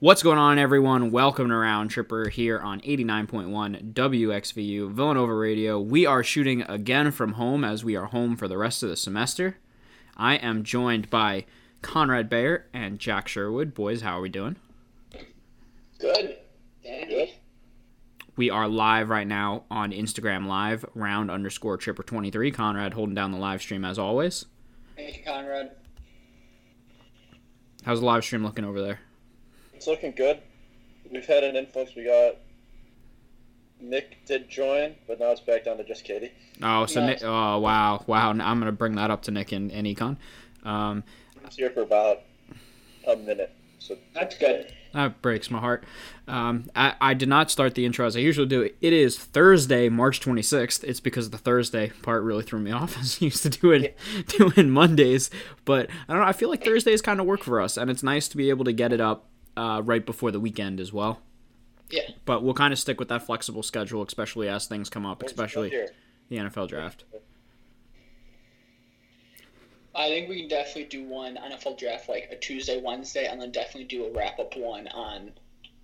What's going on, everyone? Welcome to Round Tripper here on 89.1 WXVU Villanova Radio. We are shooting again from home as we are home for the rest of the semester. I am joined by Conrad Bayer and Jack Sherwood. Boys, how are we doing? Good. Dandy. We are live right now on Instagram Live, round underscore tripper 23. Conrad holding down the live stream as always. Thank you, Conrad. How's the live stream looking over there? It's looking good. We've had an influx. We got Nick did join, but now it's back down to just Katie. Oh, so Nice. Nick, oh wow, wow. I'm gonna bring that up to Nick and, and Econ. Um, He's here for about a minute. So That's good. That breaks my heart. Um, I, I did not start the intro as I usually do. It is Thursday, March 26th. It's because the Thursday part really threw me off. I used to do it doing Mondays, but I don't know. I feel like Thursdays kind of work for us, and it's nice to be able to get it up uh, right before the weekend as well. Yeah. But we'll kind of stick with that flexible schedule, especially as things come up, especially the NFL draft. I think we can definitely do one NFL draft like a Tuesday, Wednesday, and then definitely do a wrap up one on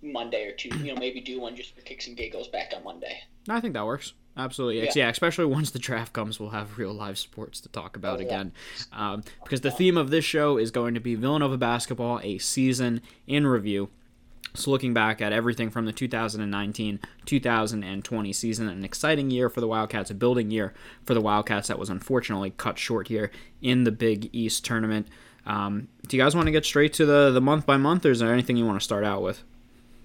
Monday or two. You know, maybe do one just for kicks and giggles back on Monday. I think that works. Absolutely. Yeah. yeah, especially once the draft comes, we'll have real live sports to talk about Oh, yeah. again. Um, because the theme of this show is going to be Villanova basketball, a season in review. So, looking back at everything from the 2019 2020 season, an exciting year for the Wildcats, a building year for the Wildcats that was unfortunately cut short here in the Big East tournament. Um, do you guys want to get straight to the, the month by month, or is there anything you want to start out with?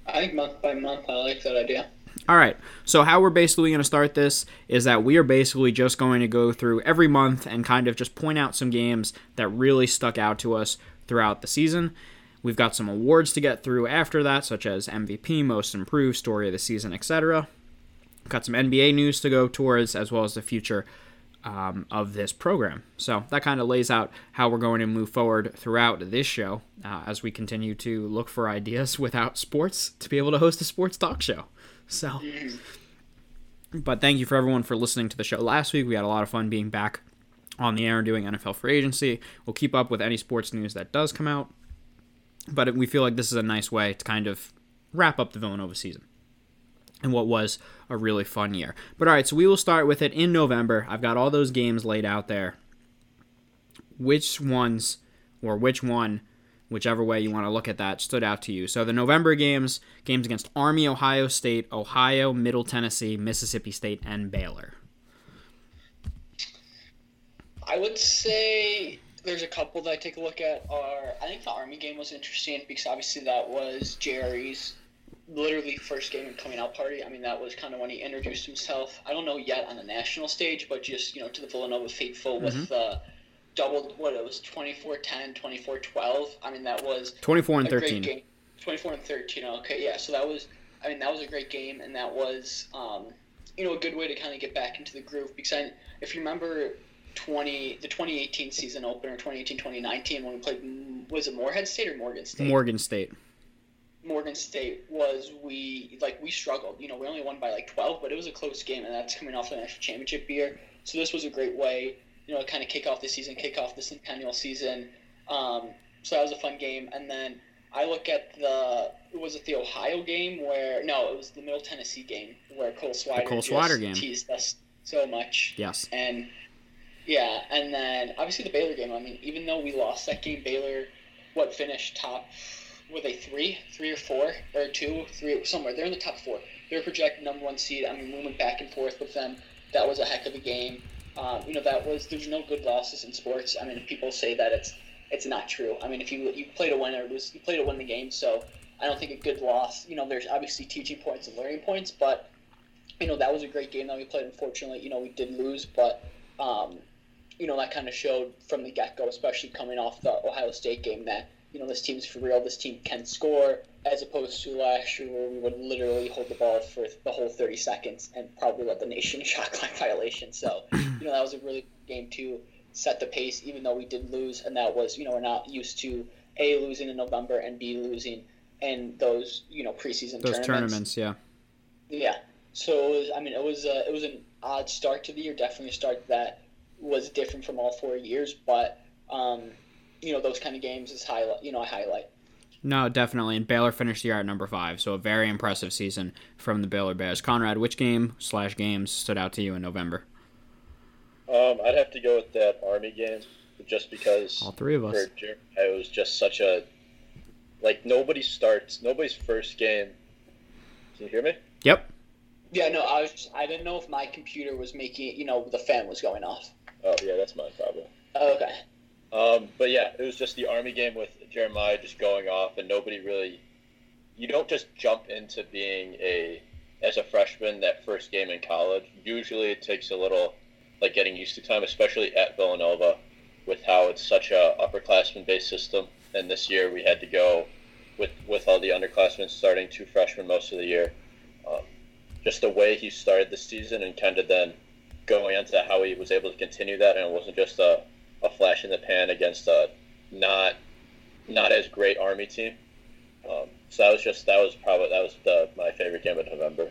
I think month by month, I like that idea. All right. So how we're basically going to start this is that we are basically just going to go through every month and kind of just point out some games that really stuck out to us throughout the season. We've got some awards to get through after that, such as MVP, Most Improved, Story of the Season, etc. Got some NBA news to go towards, as well as the future um, of this program. So that kind of lays out how we're going to move forward throughout this show uh, as we continue to look for ideas without sports to be able to host a sports talk show. So, but thank you for everyone for listening to the show last week. We had a lot of fun being back on the air and doing NFL free agency. We'll keep up with any sports news that does come out, but we feel like this is a nice way to kind of wrap up the Villanova season and what was a really fun year. But all right, so we will start with it in November. I've got all those games laid out there. Which ones or which one, whichever way you want to look at that, stood out to you? So the November games, games against Army, Ohio State, Ohio, Middle Tennessee, Mississippi State, and Baylor. I would say there's a couple that I take a look at are I think the Army game was interesting because obviously that was Jerry's literally first game and coming out party. I mean that was kind of when he introduced himself. I don't know yet on the national stage, but just you know to the Villanova faithful with uh, doubled what it was 24-10, 24-12. I mean that was 24 and a great 13. game. 24 and 13. Okay, yeah. So that was, I mean, that was a great game, and that was, um, you know, a good way to kind of get back into the groove. Because I, if you remember, 20 the 2018 season opener, 2018-2019, when we played, was it Moorhead State or Morgan State? Morgan State. Morgan State was we like we struggled. You know, we only won by like 12, but it was a close game, and that's coming off the national championship year. So this was a great way, you know, kind of kick off the season, kick off the centennial season. Um, so that was a fun game, and then I look at the was it the Ohio game where no, it was the Middle Tennessee game where Cole Swider Cole Swider game. teased us so much. Yes. And yeah, and then obviously the Baylor game. I mean, even though we lost that game, Baylor, what finished top? Were they three, three or four, or two, three, somewhere? They're in the top four. They're projected number one seed. I mean, we went back and forth with them. That was a heck of a game. Um, you know, that was there's no good losses in sports. I mean, people say that it's it's not true. I mean, if you you play to win or lose, you play to win the game. So I don't think a good loss. You know, there's obviously teaching points and learning points, but you know that was a great game that we played. Unfortunately, you know we did lose, but um, you know that kind of showed from the get go, especially coming off the Ohio State game, that you know this team's for real. This team can score, as opposed to last year where we would literally hold the ball for the whole 30 seconds and probably let the nation shot clock violation. So you know that was a really good game to set the pace, even though we did lose, and that was you know we're not used to a losing in November and b losing in those you know preseason Those tournaments. tournaments, yeah. Yeah. So it was, I mean, it was uh, it was an odd start to the year. Definitely a start that was different from all four years, but um, you know those kind of games is highlight. You know, I highlight. No, definitely. And Baylor finished the year at number five, so a very impressive season from the Baylor Bears. Conrad, which game slash games stood out to you in November? Um, I'd have to go with that Army game, just because all three of us. it was just such a like nobody starts nobody's first game. Can you hear me? Yep. Yeah, no, I was. Just, I didn't know if my computer was making. You know, the fan was going off. Oh yeah, that's my problem. Oh, okay. Um, but yeah, it was just the Army game with Jeremiah just going off, and nobody really. You don't just jump into being a as a freshman that first game in college. Usually, it takes a little like getting used to time, especially at Villanova, with how it's such a upperclassman based system. And this year we had to go with with all the underclassmen starting two freshmen most of the year. Um, just the way he started the season and kind of then going into how he was able to continue that, and it wasn't just a, a flash in the pan against a not not as great Army team. Um, so that was just that was probably that was the, my favorite game of November.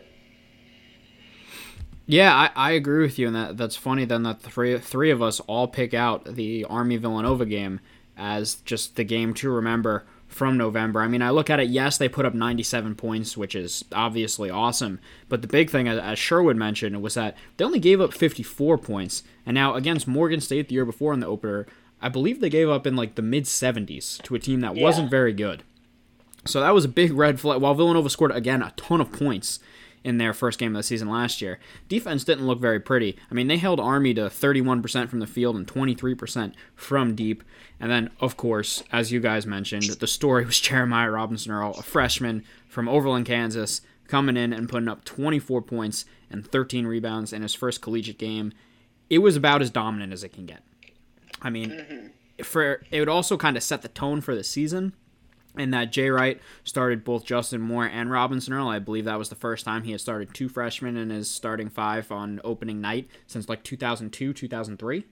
Yeah, I, I agree with you, and that that's funny. Then that three three of us all pick out the Army Villanova game as just the game to remember from November. I mean, I look at it. Yes, they put up 97 points, which is obviously awesome. But the big thing, as Sherwood mentioned, was that they only gave up 54 points. And now against Morgan State the year before in the opener, I believe they gave up in like the mid 70s to a team that yeah. wasn't very good. So that was a big red flag. While Villanova scored again a ton of points in their first game of the season last year. Defense didn't look very pretty. I mean, they held Army to 31% from the field and 23% from deep. And then, of course, as you guys mentioned, the story was Jeremiah Robinson Earl, a freshman from Overland, Kansas, coming in and putting up 24 points and 13 rebounds in his first collegiate game. It was about as dominant as it can get. I mean, mm-hmm. for it would also kind of set the tone for the season and that Jay Wright started both Justin Moore and Robinson Earl. I believe that was the first time he had started two freshmen in his starting five on opening night since like 2002, 2003.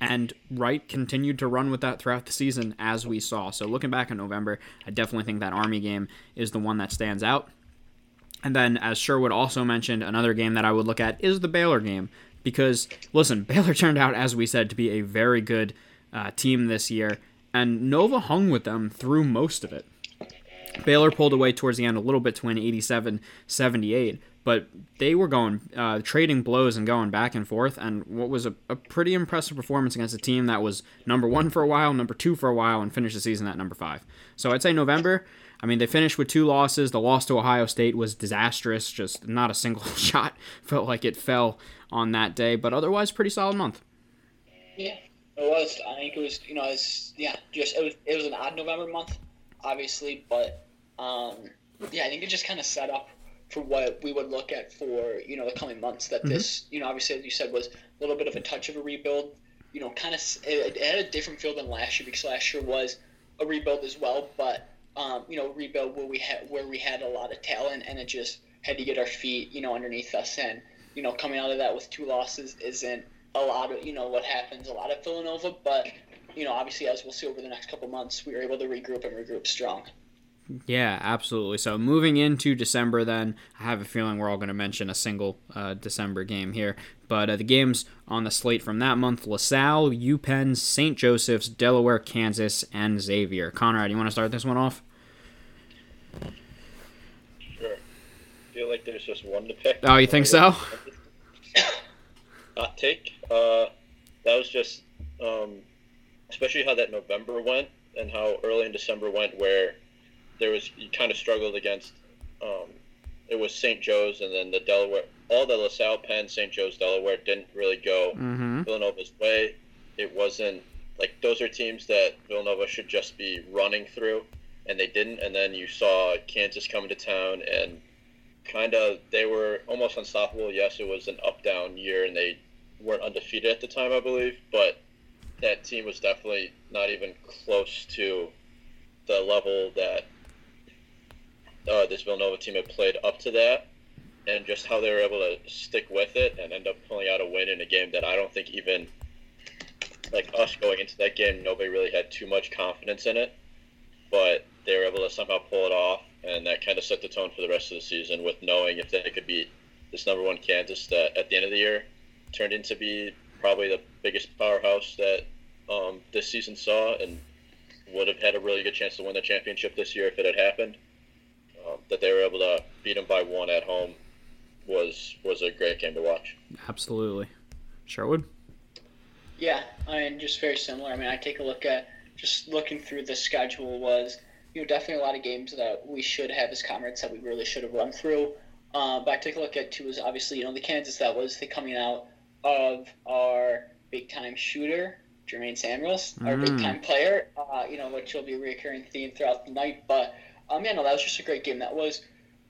And Wright continued to run with that throughout the season, as we saw. So looking back in November, I definitely think that Army game is the one that stands out. And then, as Sherwood also mentioned, another game that I would look at is the Baylor game. Because, listen, Baylor turned out, as we said, to be a very good uh, team this year and Nova hung with them through most of it. Baylor pulled away towards the end a little bit to win 87 78, but they were going, uh, trading blows and going back and forth. And what was a, a, pretty impressive performance against a team that was number one for a while, number two for a while, and finished the season at number five. So I'd say November. I mean, they finished with two losses. The loss to Ohio State was disastrous, just not a single shot felt like it fell on that day, but otherwise, pretty solid month. Yeah, it was. I think it was. You know, it's yeah. Just it was. It was an odd November month, obviously, but um, yeah, I think it just kind of set up for what we would look at for you know the coming months. That mm-hmm. this, you know, obviously as you said, was a little bit of a touch of a rebuild. You know, kind of it, it had a different feel than last year because last year was a rebuild as well, but um, you know, rebuild where we had where we had a lot of talent and it just had to get our feet, you know, underneath us. And you know, coming out of that with two losses isn't a lot of you know what happens a lot at Villanova, but you know obviously as we'll see over the next couple months, we were able to regroup and regroup strong. Yeah, absolutely. So moving into December, then I have a feeling we're all going to mention a single uh, December game here. But uh, the games on the slate from that month: LaSalle, UPenn, St. Joseph's, Delaware, Kansas, and Xavier. Conrad, you want to start this one off? Sure. I feel like there's just one to pick. Oh, you think so? hot take. Uh, that was just, um, especially how that November went and how early in December went, where there was you kind of struggled against. Um, it was St. Joe's and then the Delaware. All the LaSalle, Penn, St. Joe's, Delaware didn't really go mm-hmm. Villanova's way. It wasn't like those are teams that Villanova should just be running through, and they didn't. And then you saw Kansas coming to town and kind of they were almost unstoppable. Yes, it was an up down year, and they weren't undefeated at the time, I believe, but that team was definitely not even close to the level that uh, this Villanova team had played up to that, and just how they were able to stick with it and end up pulling out a win in a game that I don't think even like us going into that game, nobody really had too much confidence in it, but they were able to somehow pull it off, and that kind of set the tone for the rest of the season with knowing if they could beat this number one Kansas that at the end of the year turned into be probably the biggest powerhouse that um, this season saw, and would have had a really good chance to win the championship this year if it had happened. Um, that they were able to beat them by one at home was was a great game to watch. Absolutely, Sherwood. Yeah, I mean, just very similar. I mean, I take a look at just looking through the schedule was you know definitely a lot of games that we should have as comrades that we really should have run through. Uh, but I take a look at too was obviously you know the Kansas that was the coming out of our big time shooter Jermaine Samuels, our big time player. Uh, you know which will be a recurring theme throughout the night. But um, yeah, no, that was just a great game. That was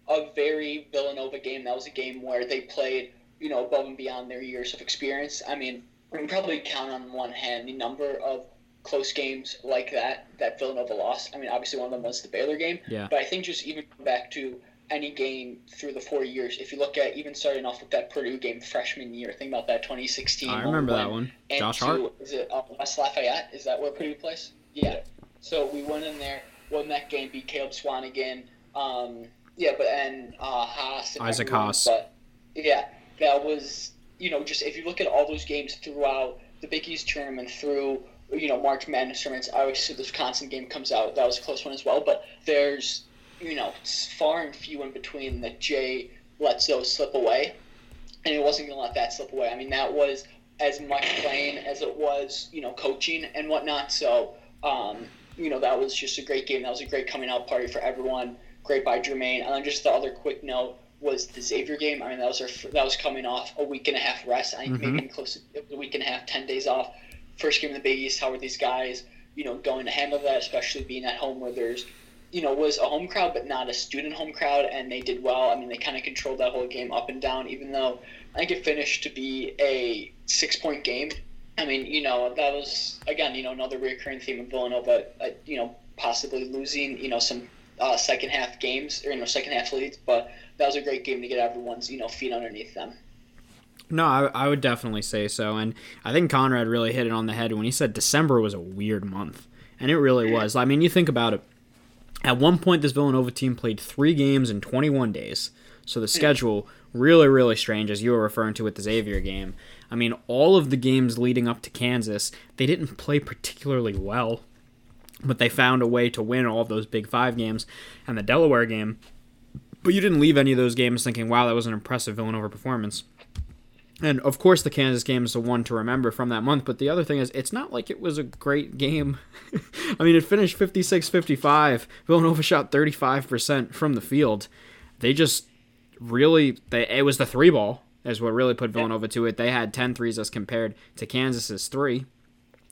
a very Villanova game. That was a game where they played you know above and beyond their years of experience. I mean, we can probably count on one hand the number of close games like that that Villanova lost. I mean, obviously one of them was the Baylor game. Yeah. But I think just even back to any game through the four years, if you look at even starting off with that Purdue game freshman year, think about that 2016. I remember when that one. and Josh to- Hart. Is it uh, West Lafayette? Is that where Purdue plays? Yeah. So we went in there, won that game, beat Caleb Swanigan. Um, yeah, but and uh, Haas. And Isaac everyone, Haas. But yeah, that was you know just if you look at all those games throughout the Big East tournament through you know March Madness tournaments. Obviously, the Wisconsin game comes out. That was a close one as well. But there's you know it's far and few in between that Jay lets those slip away, and he wasn't going to let that slip away. I mean, that was as much playing as it was you know coaching and whatnot. So um, you know that was just a great game. That was a great coming out party for everyone. Great by Jermaine. And then just the other quick note was the Xavier game. I mean, that was our, that was coming off a week and a half rest. I think Mhm. maybe close to a week and a half, ten days off. First game in the Big East. How are these guys, you know, going to handle that? Especially being at home where there's, you know, was a home crowd but not a student home crowd, and they did well. I mean, they kind of controlled that whole game up and down. Even though I think it finished to be a six point game. I mean, you know, that was again, you know, another recurring theme of Villanova. Uh, you know, possibly losing, you know, some uh, second half games or you know second half leads, but that was a great game to get everyone's you know feet underneath them. No, I, I would definitely say so. And I think Conrad really hit it on the head when he said December was a weird month. And it really was. I mean, you think about it. At one point, this Villanova team played three games in 21 days. So the hmm. schedule really, really strange, as you were referring to with the Xavier game. I mean, all of the games leading up to Kansas, they didn't play particularly well, but they found a way to win all of those Big Five games. And the Delaware game, but you didn't leave any of those games thinking, wow, that was an impressive Villanova performance. And of course, the Kansas game is the one to remember from that month. But the other thing is, it's not like it was a great game. I mean, it finished 56 55. Villanova shot 35% from the field. They just really, they, it was the three ball, is what really put Villanova to it. They had 10 threes as compared to Kansas's three.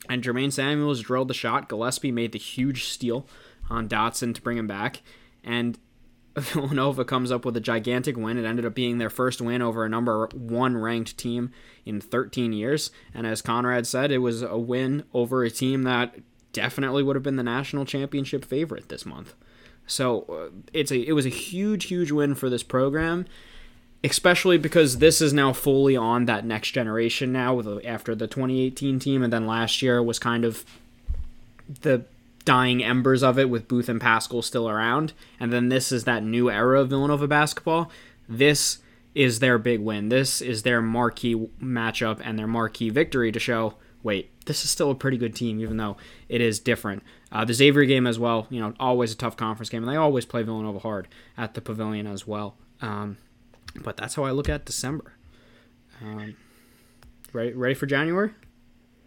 And Jermaine Samuels drilled the shot. Gillespie made the huge steal on Dotson to bring him back. And Villanova comes up with a gigantic win. It ended up being their first win over a number one ranked team in 13 years. And as Conrad said, it was a win over a team that definitely would have been the national championship favorite this month. So uh, it's a it was a huge huge win for this program, especially because this is now fully on that next generation now with after the 2018 team and then last year was kind of the dying embers of it with Booth and Pascal still around. And then this is that new era of Villanova basketball. This is their big win. This is their marquee matchup and their marquee victory to show wait, this is still a pretty good team, even though it is different. Uh, the Xavier game as well, you know, always a tough conference game, and they always play Villanova hard at the Pavilion as well. Um, but that's how I look at December. Um, ready, ready for January?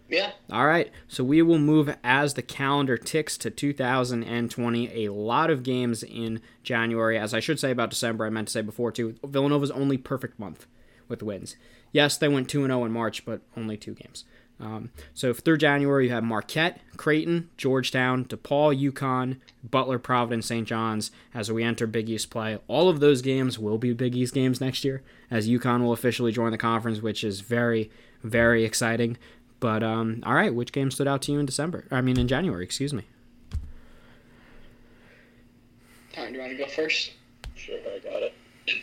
Yeah, All right, so we will move as the calendar ticks to 2020. A lot of games in January, as I should say about December. I meant to say before too. Villanova's only perfect month with wins. Yes, they went 2 and 0 in March, but only two games. Um, so through January, you have Marquette, Creighton, Georgetown, DePaul, UConn, Butler, Providence, St. John's as we enter Big East play. All of those games will be Big East games next year, as UConn will officially join the conference, which is very, very exciting. But um, all right, which game stood out to you in December? I mean, in January. Excuse me. Tom, do you want to go first? Sure, I got it.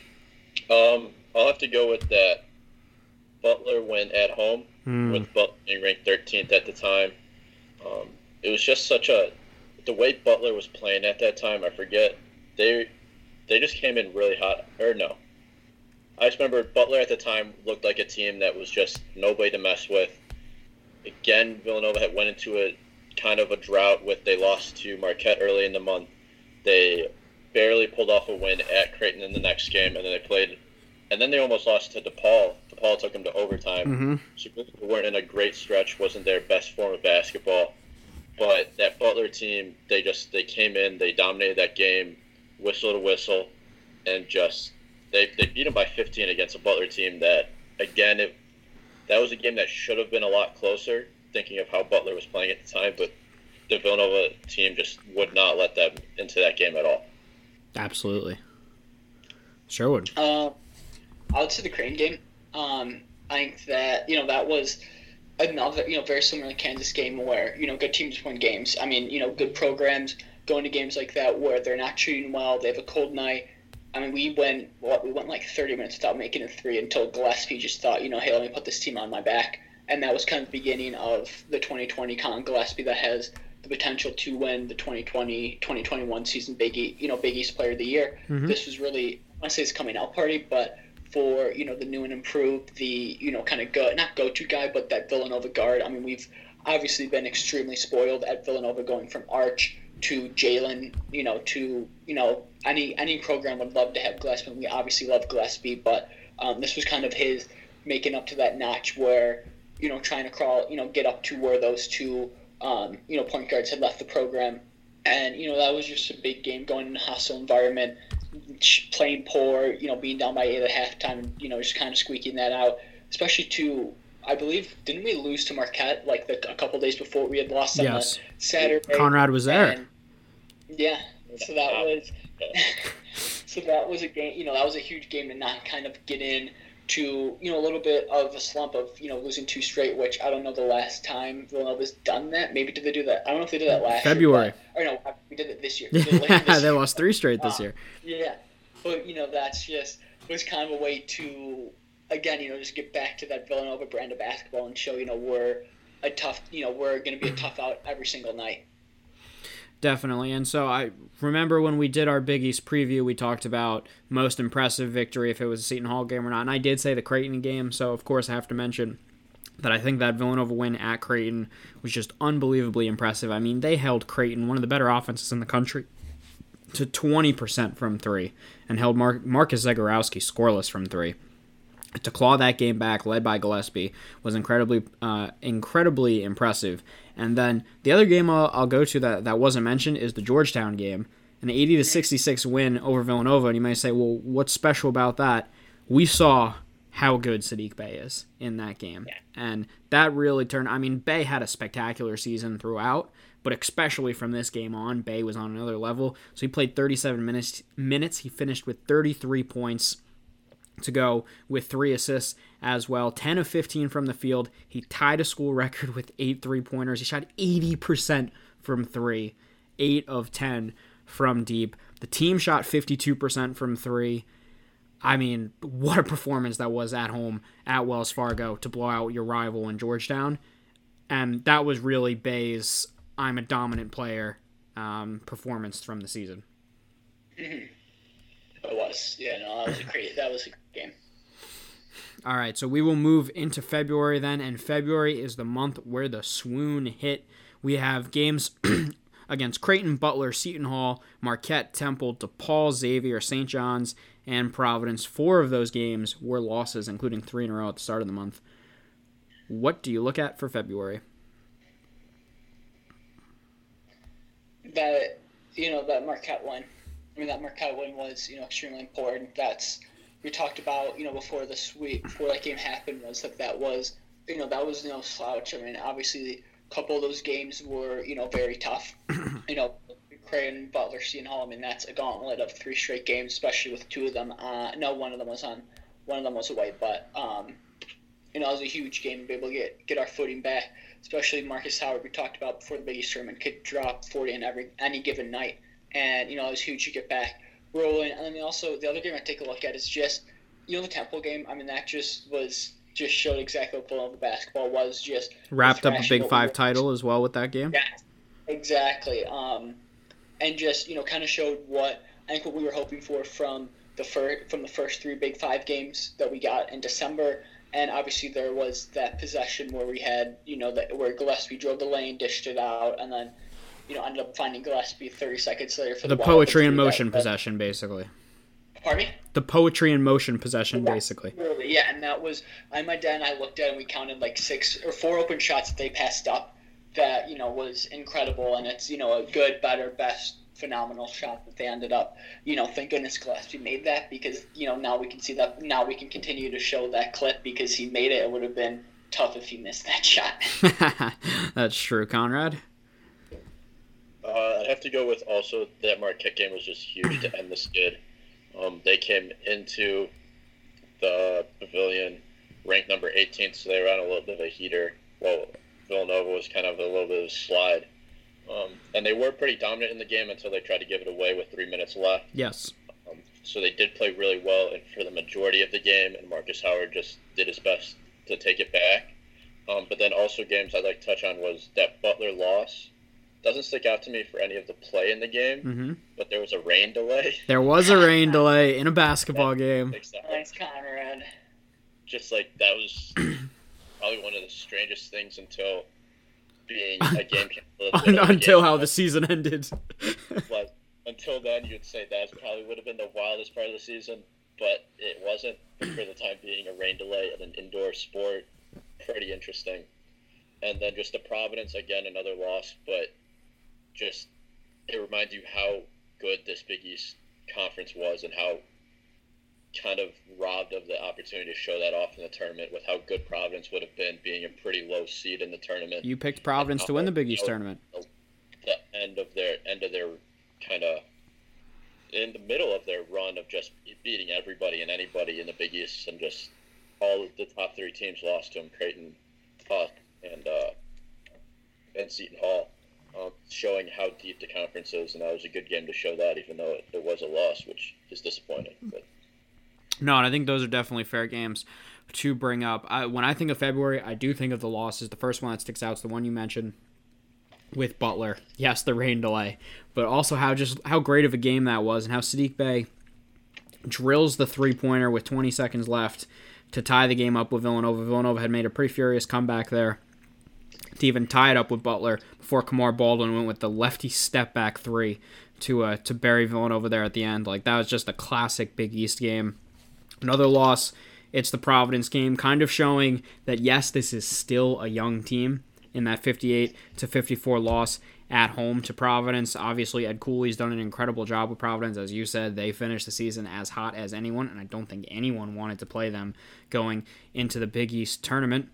Um, I'll have to go with that Butler win at home Hmm. with Butler being ranked 13th at the time. Um, it was just such a the way Butler was playing at that time. I forget they they just came in really hot. Or no, I just remember Butler at the time looked like a team that was just nobody to mess with. Again, Villanova had went into a kind of a drought with they lost to Marquette early in the month. They barely pulled off a win at Creighton in the next game, and then they played, and then they almost lost to DePaul. DePaul took them to overtime. Mm-hmm. So they weren't in a great stretch. wasn't their best form of basketball, but that Butler team, they just they came in, they dominated that game, whistle to whistle, and just they they beat them by 15 against a Butler team that again it that was a game that should have been a lot closer. Thinking of how Butler was playing at the time, but the Villanova team just would not let them into that game at all. Absolutely. Sherwood. Uh, I would say the Creighton game. Um, I think that you know that was another you know very similar to Kansas game where you know good teams win games. I mean you know good programs going to games like that where they're not shooting well, they have a cold night. I mean we went what we went like 30 minutes without making a three until Gillespie just thought you know hey let me put this team on my back, and that was kind of the beginning of the 2020 Collin Gillespie that has the potential to win the 2020 2021 season Big East, you know Big East Player of the Year. Mhm. This was really I want to say his coming out party, but for you know the new and improved, the you know kind of go not go to guy, but that Villanova guard. I mean, we've obviously been extremely spoiled at Villanova, going from Arch to Jalen, you know, to you know any any program would love to have Gillespie. We obviously love Gillespie, but um, this was kind of his making up to that notch where you know trying to crawl, you know, get up to where those two um, you know point guards had left the program, and you know that was just a big game going in a hostile environment playing poor, you know, being down by eight at halftime, you know, just kind of squeaking that out. Especially to, I believe, didn't we lose to Marquette like the, a couple days before we had lost on Yes. the Saturday? Conrad was there. And- yeah, so that was, so that was a game. You know, that was a huge game to not kind of get in to you know a little bit of a slump of you know losing two straight, which I don't know the last time Villanova's done that. Maybe did they do that? I don't know if they did that last February. Year, but, or no, we did it this year. It later Yeah, they lost three straight this Uh, year. Yeah, but you know that's just was kind of a way to again you know just get back to that Villanova brand of basketball and show you know we're a tough you know we're going to be a tough out every single night. Definitely. And so I remember when we did our Big East preview, we talked about most impressive victory if it was a Seton Hall game or not. And I did say the Creighton game. So, of course, I have to mention that I think that Villanova win at Creighton was just unbelievably impressive. I mean, they held Creighton, one of the better offenses in the country, to 20% from three and held Mar- Marcus Zegarowski scoreless from three. To claw that game back, led by Gillespie, was incredibly, uh, incredibly impressive. And then the other game I'll, I'll go to that, that wasn't mentioned is the Georgetown game, an 80 to 66 win over Villanova. And you may say, well, what's special about that? We saw how good Saddiq Bey is in that game, and that really turned. I mean, Bey had a spectacular season throughout, but especially from this game on, Bey was on another level. So he played 37 minutes. Minutes. He finished with 33 points to go with three assists as well. 10 of 15 from the field. He tied a school record with eight three pointers. He shot 80% from three, eight of 10 from deep. The team shot 52% from three. I mean, what a performance that was at home at Wells Fargo to blow out your rival in Georgetown. And that was really Bey's I'm a dominant player um, performance from the season. It was yeah no that was a great that was a great game. All right, so we will move into February then, and February is the month where the swoon hit. We have games against Creighton, Butler, Seton Hall, Marquette, Temple, DePaul, Xavier, St. John's, and Providence. Four of those games were losses, including three in a row at the start of the month. What do you look at for February? that you know that Marquette win. I mean that Marquette win was you know extremely important. That's we talked about you know before this week before that game happened was that that was you know that was no slouch. I mean obviously a couple of those games were you know very tough. you know Creighton, Butler, Seton Hall. I mean that's a gauntlet of three straight games, especially with two of them. Uh, no, one of them was on, one of them was away, but um, you know it was a huge game to be able to get get our footing back especially Marcus Howard, we talked about before the Big East tournament, could drop 40 in every any given night. And, you know, it was huge to get back rolling. And then also, the other game I take a look at is just, you know, the Temple game. I mean, that just was, just showed exactly what Villanova basketball was. Just Wrapped up a Big Five title as well with that game. Yeah, exactly. Um, and just, you know, kind of showed what, I think what we were hoping for from the first, from the first three Big Five games that we got in December. And obviously there was that possession where we had, you know, that where Gillespie drove the lane, dished it out, and then, you know, ended up finding Gillespie 30 seconds later for the, the, poetry in motion that, possession, basically. Pardon me? The poetry in motion possession, yeah, basically. Really, yeah, and that was I, my dad and I looked at it and we counted like six or four open shots that they passed up. That you know was incredible, and it's you know a good, better, best phenomenal shot that they ended up, you know, thank goodness Gillespie made that because, you know, now we can see that, now we can continue to show that clip because he made it. It would have been tough if he missed that shot. That's true, Conrad. Uh, I'd have to go with also that Marquette game was just huge to end the skid. Um, they came into the pavilion ranked number 18th, so they were on a little bit of a heater. Well, Villanova was kind of a little bit of a slide. Um, and they were pretty dominant in the game until they tried to give it away with three minutes left. Yes. Um, so they did play really well and for the majority of the game, and Marcus Howard just did his best to take it back. Um, but then also games I'd like to touch on was that Butler loss. Doesn't stick out to me for any of the play in the game, mm-hmm. but there was a rain delay. There was a rain delay in a basketball game. Thanks, Conrad. Just like that was probably one of the strangest things until being a game until game how the season ended. but until then, you'd say that probably would have been the wildest part of the season, but it wasn't for the time being. A rain delay in an indoor sport, pretty interesting. And then just the Providence again, another loss, but just it reminds you how good this Big East conference was and how kind of robbed of the opportunity to show that off in the tournament with how good Providence would have been being a pretty low seed in the tournament. You picked Providence to win the Big East tournament. The end of their end of their kind of in the middle of their run of just beating everybody and anybody in the Big East and just all of the top three teams lost to them, Creighton, Huck, and uh, and Seton Hall, um, showing how deep the conference is, and that was a good game to show that, even though it, it was a loss, which is disappointing. But no, and I think those are definitely fair games to bring up. I, when I think of February, I do think of the losses. The first one that sticks out is the one you mentioned with Butler. Yes, the rain delay, but also how just how great of a game that was, and how Saddiq Bey drills the three pointer with 20 seconds left to tie the game up with Villanova. Villanova had made a pretty furious comeback there to even tie it up with Butler before Kamar Baldwin went with the lefty step back three to uh, to bury Villanova there at the end. Like that was just a classic Big East game. Another loss, it's the Providence game, kind of showing that yes, this is still a young team in that 58 to 54 loss at home to Providence. Obviously, Ed Cooley's done an incredible job with Providence. As you said, they finished the season as hot as anyone, and I don't think anyone wanted to play them going into the Big East tournament.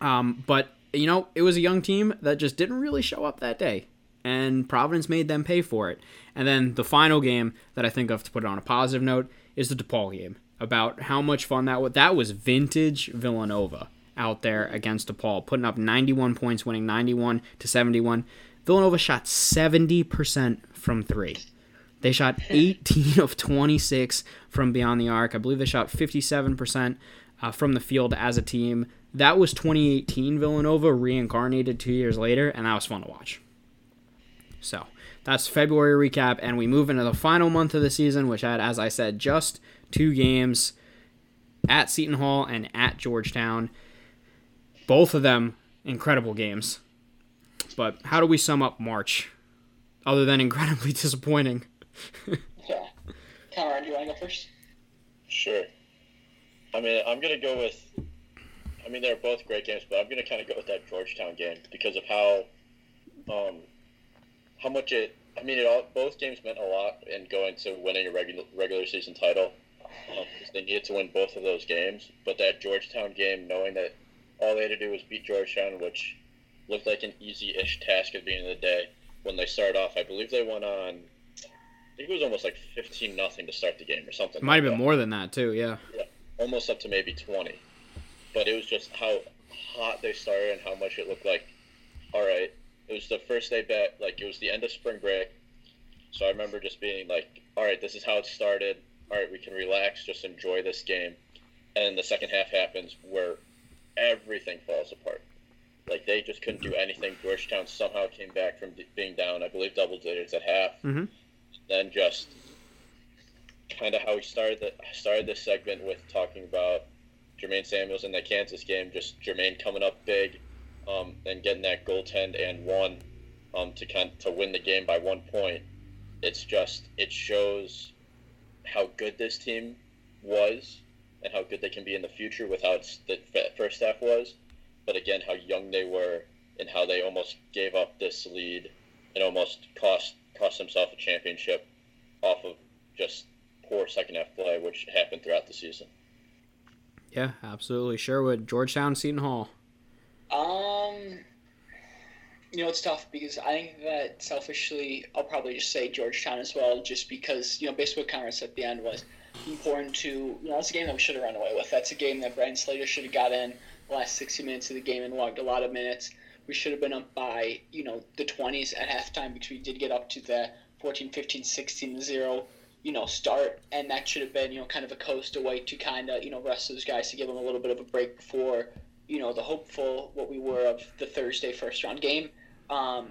Um, but, you know, it was a young team that just didn't really show up that day, and Providence made them pay for it. And then the final game that I think of to put it on a positive note is the DePaul game about how much fun that was. That was vintage Villanova out there against DePaul, putting up 91 points, winning 91 to 71. Villanova shot 70% from three. They shot 18 of 26 from beyond the arc. I believe they shot 57% uh, from the field as a team. That was 2018 Villanova reincarnated two years later, and that was fun to watch. So that's February recap, and we move into the final month of the season, which had, as I said, just two games at Seton Hall and at Georgetown. Both of them incredible games. But how do we sum up March other than incredibly disappointing? yeah. Cameron, do you want to go first? Sure. I mean, I'm going to go with. I mean, they're both great games, but I'm going to kind of go with that Georgetown game because of how, um, how much it. I mean, it all both games meant a lot in going to winning a regular regular season title um, they needed to win both of those games. But that Georgetown game, knowing that all they had to do was beat Georgetown, which looked like an easy-ish task at the end of the day. When they started off, I believe they went on. I think it was almost like fifteen nothing to start the game or something. It Might like have been that. more than that too. Yeah. Yeah, almost up to maybe twenty. But it was just how hot they started and how much it looked like. All right, it was the first day back. Like it was the end of spring break. So I remember just being like, all right, this is how it started all right, we can relax, just enjoy this game. And the second half happens where everything falls apart. Like they just couldn't do anything. Georgetown somehow came back from being down, I believe, double digits at half. Mm-hmm. Then just kind of how we started the started this segment with talking about Jermaine Samuels in that Kansas game, just Jermaine coming up big, um, and getting that goaltend and one um, to kind to win the game by one point. It's just it shows how good this team was and how good they can be in the future with how the first half was, but again how young they were and how they almost gave up this lead and almost cost cost themselves a championship off of just poor second half play, which happened throughout the season. Yeah, absolutely. Sherwood, Georgetown, Seton Hall. Um, you know, it's tough because I think that selfishly, I'll probably just say Georgetown as well, just because, you know, what Conrad at the end was important to, you know, that's a game that we should have run away with. That's a game that Brian Slater should have got in the last 60 minutes of the game and logged a lot of minutes. We should have been up by, you know, the 20s at halftime because we did get up to the 14, 15, 16 0 you know, start, and that should have been, you know, kind of a coast away to kind of, you know, rest those guys to give them a little bit of a break before, you know, the hopeful what we were of the Thursday first round game. Um,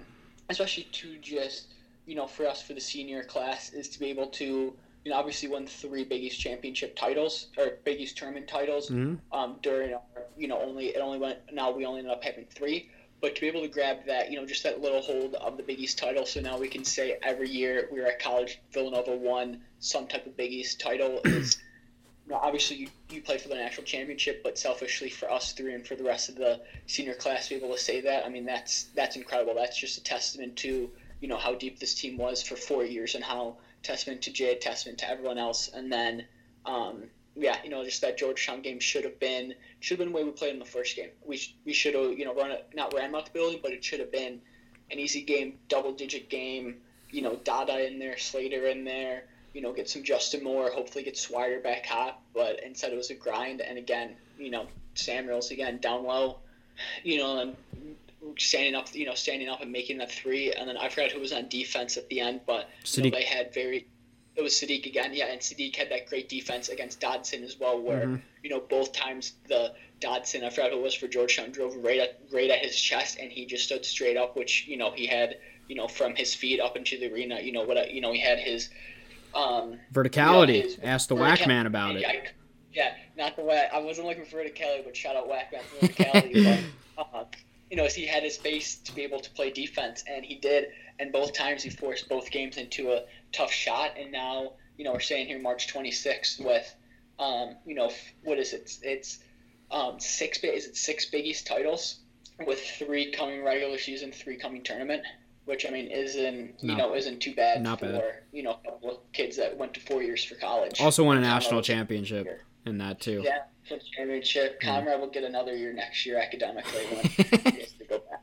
especially to just, you know, for us for the senior class is to be able to, you know, obviously won three Big East championship titles or Big East tournament titles mm-hmm. um, during, our, you know, only it only went now we only ended up having three but to be able to grab that, you know, just that little hold of the Big East title, so now we can say every year we were at college, Villanova won some type of Big East title is, you know, obviously you, you play for the national championship, but selfishly for us three and for the rest of the senior class to be able to say that, I mean, that's that's incredible. That's just a testament to, you know, how deep this team was for four years and how testament to Jay, testament to everyone else, and then. Um, yeah, you know, just that Georgetown game should have been should have been the way we played in the first game. We we should have you know run it not ran out the building, but it should have been an easy game, double digit game. You know, Dada in there, Slater in there. You know, get some Justin Moore, hopefully get Swider back hot. But instead, it was a grind. And again, you know, Samuels again down low. You know, and standing up, you know, standing up and making that three. And then I forgot who was on defense at the end, but you know, they had very it was Saddiq again. Yeah, and Saddiq had that great defense against Dotson as well, where mm-hmm. you know both times the Dotson, I forgot who it was for Georgetown, drove right at right at his chest, and he just stood straight up, which you know he had you know from his feet up into the arena. You know what? You know he had his um, verticality. You know, his Ask the Whack Man about it. I, yeah, not the way I wasn't looking for verticality, but shout out Whack Man for verticality. but, uh, you know, he had his face to be able to play defense, and he did. And both times he forced both games into a tough shot. And now, you know, we're saying here March 26th with, um, you know, what is it? It's um, six. Is it six Big East titles with three coming regular season, three coming tournament? Which I mean isn't you know isn't too bad Not for bad. you know a couple of kids that went to four years for college. Also won a national championship in that too. Yeah, championship. Conrad will get another year next year academically when he has to go back.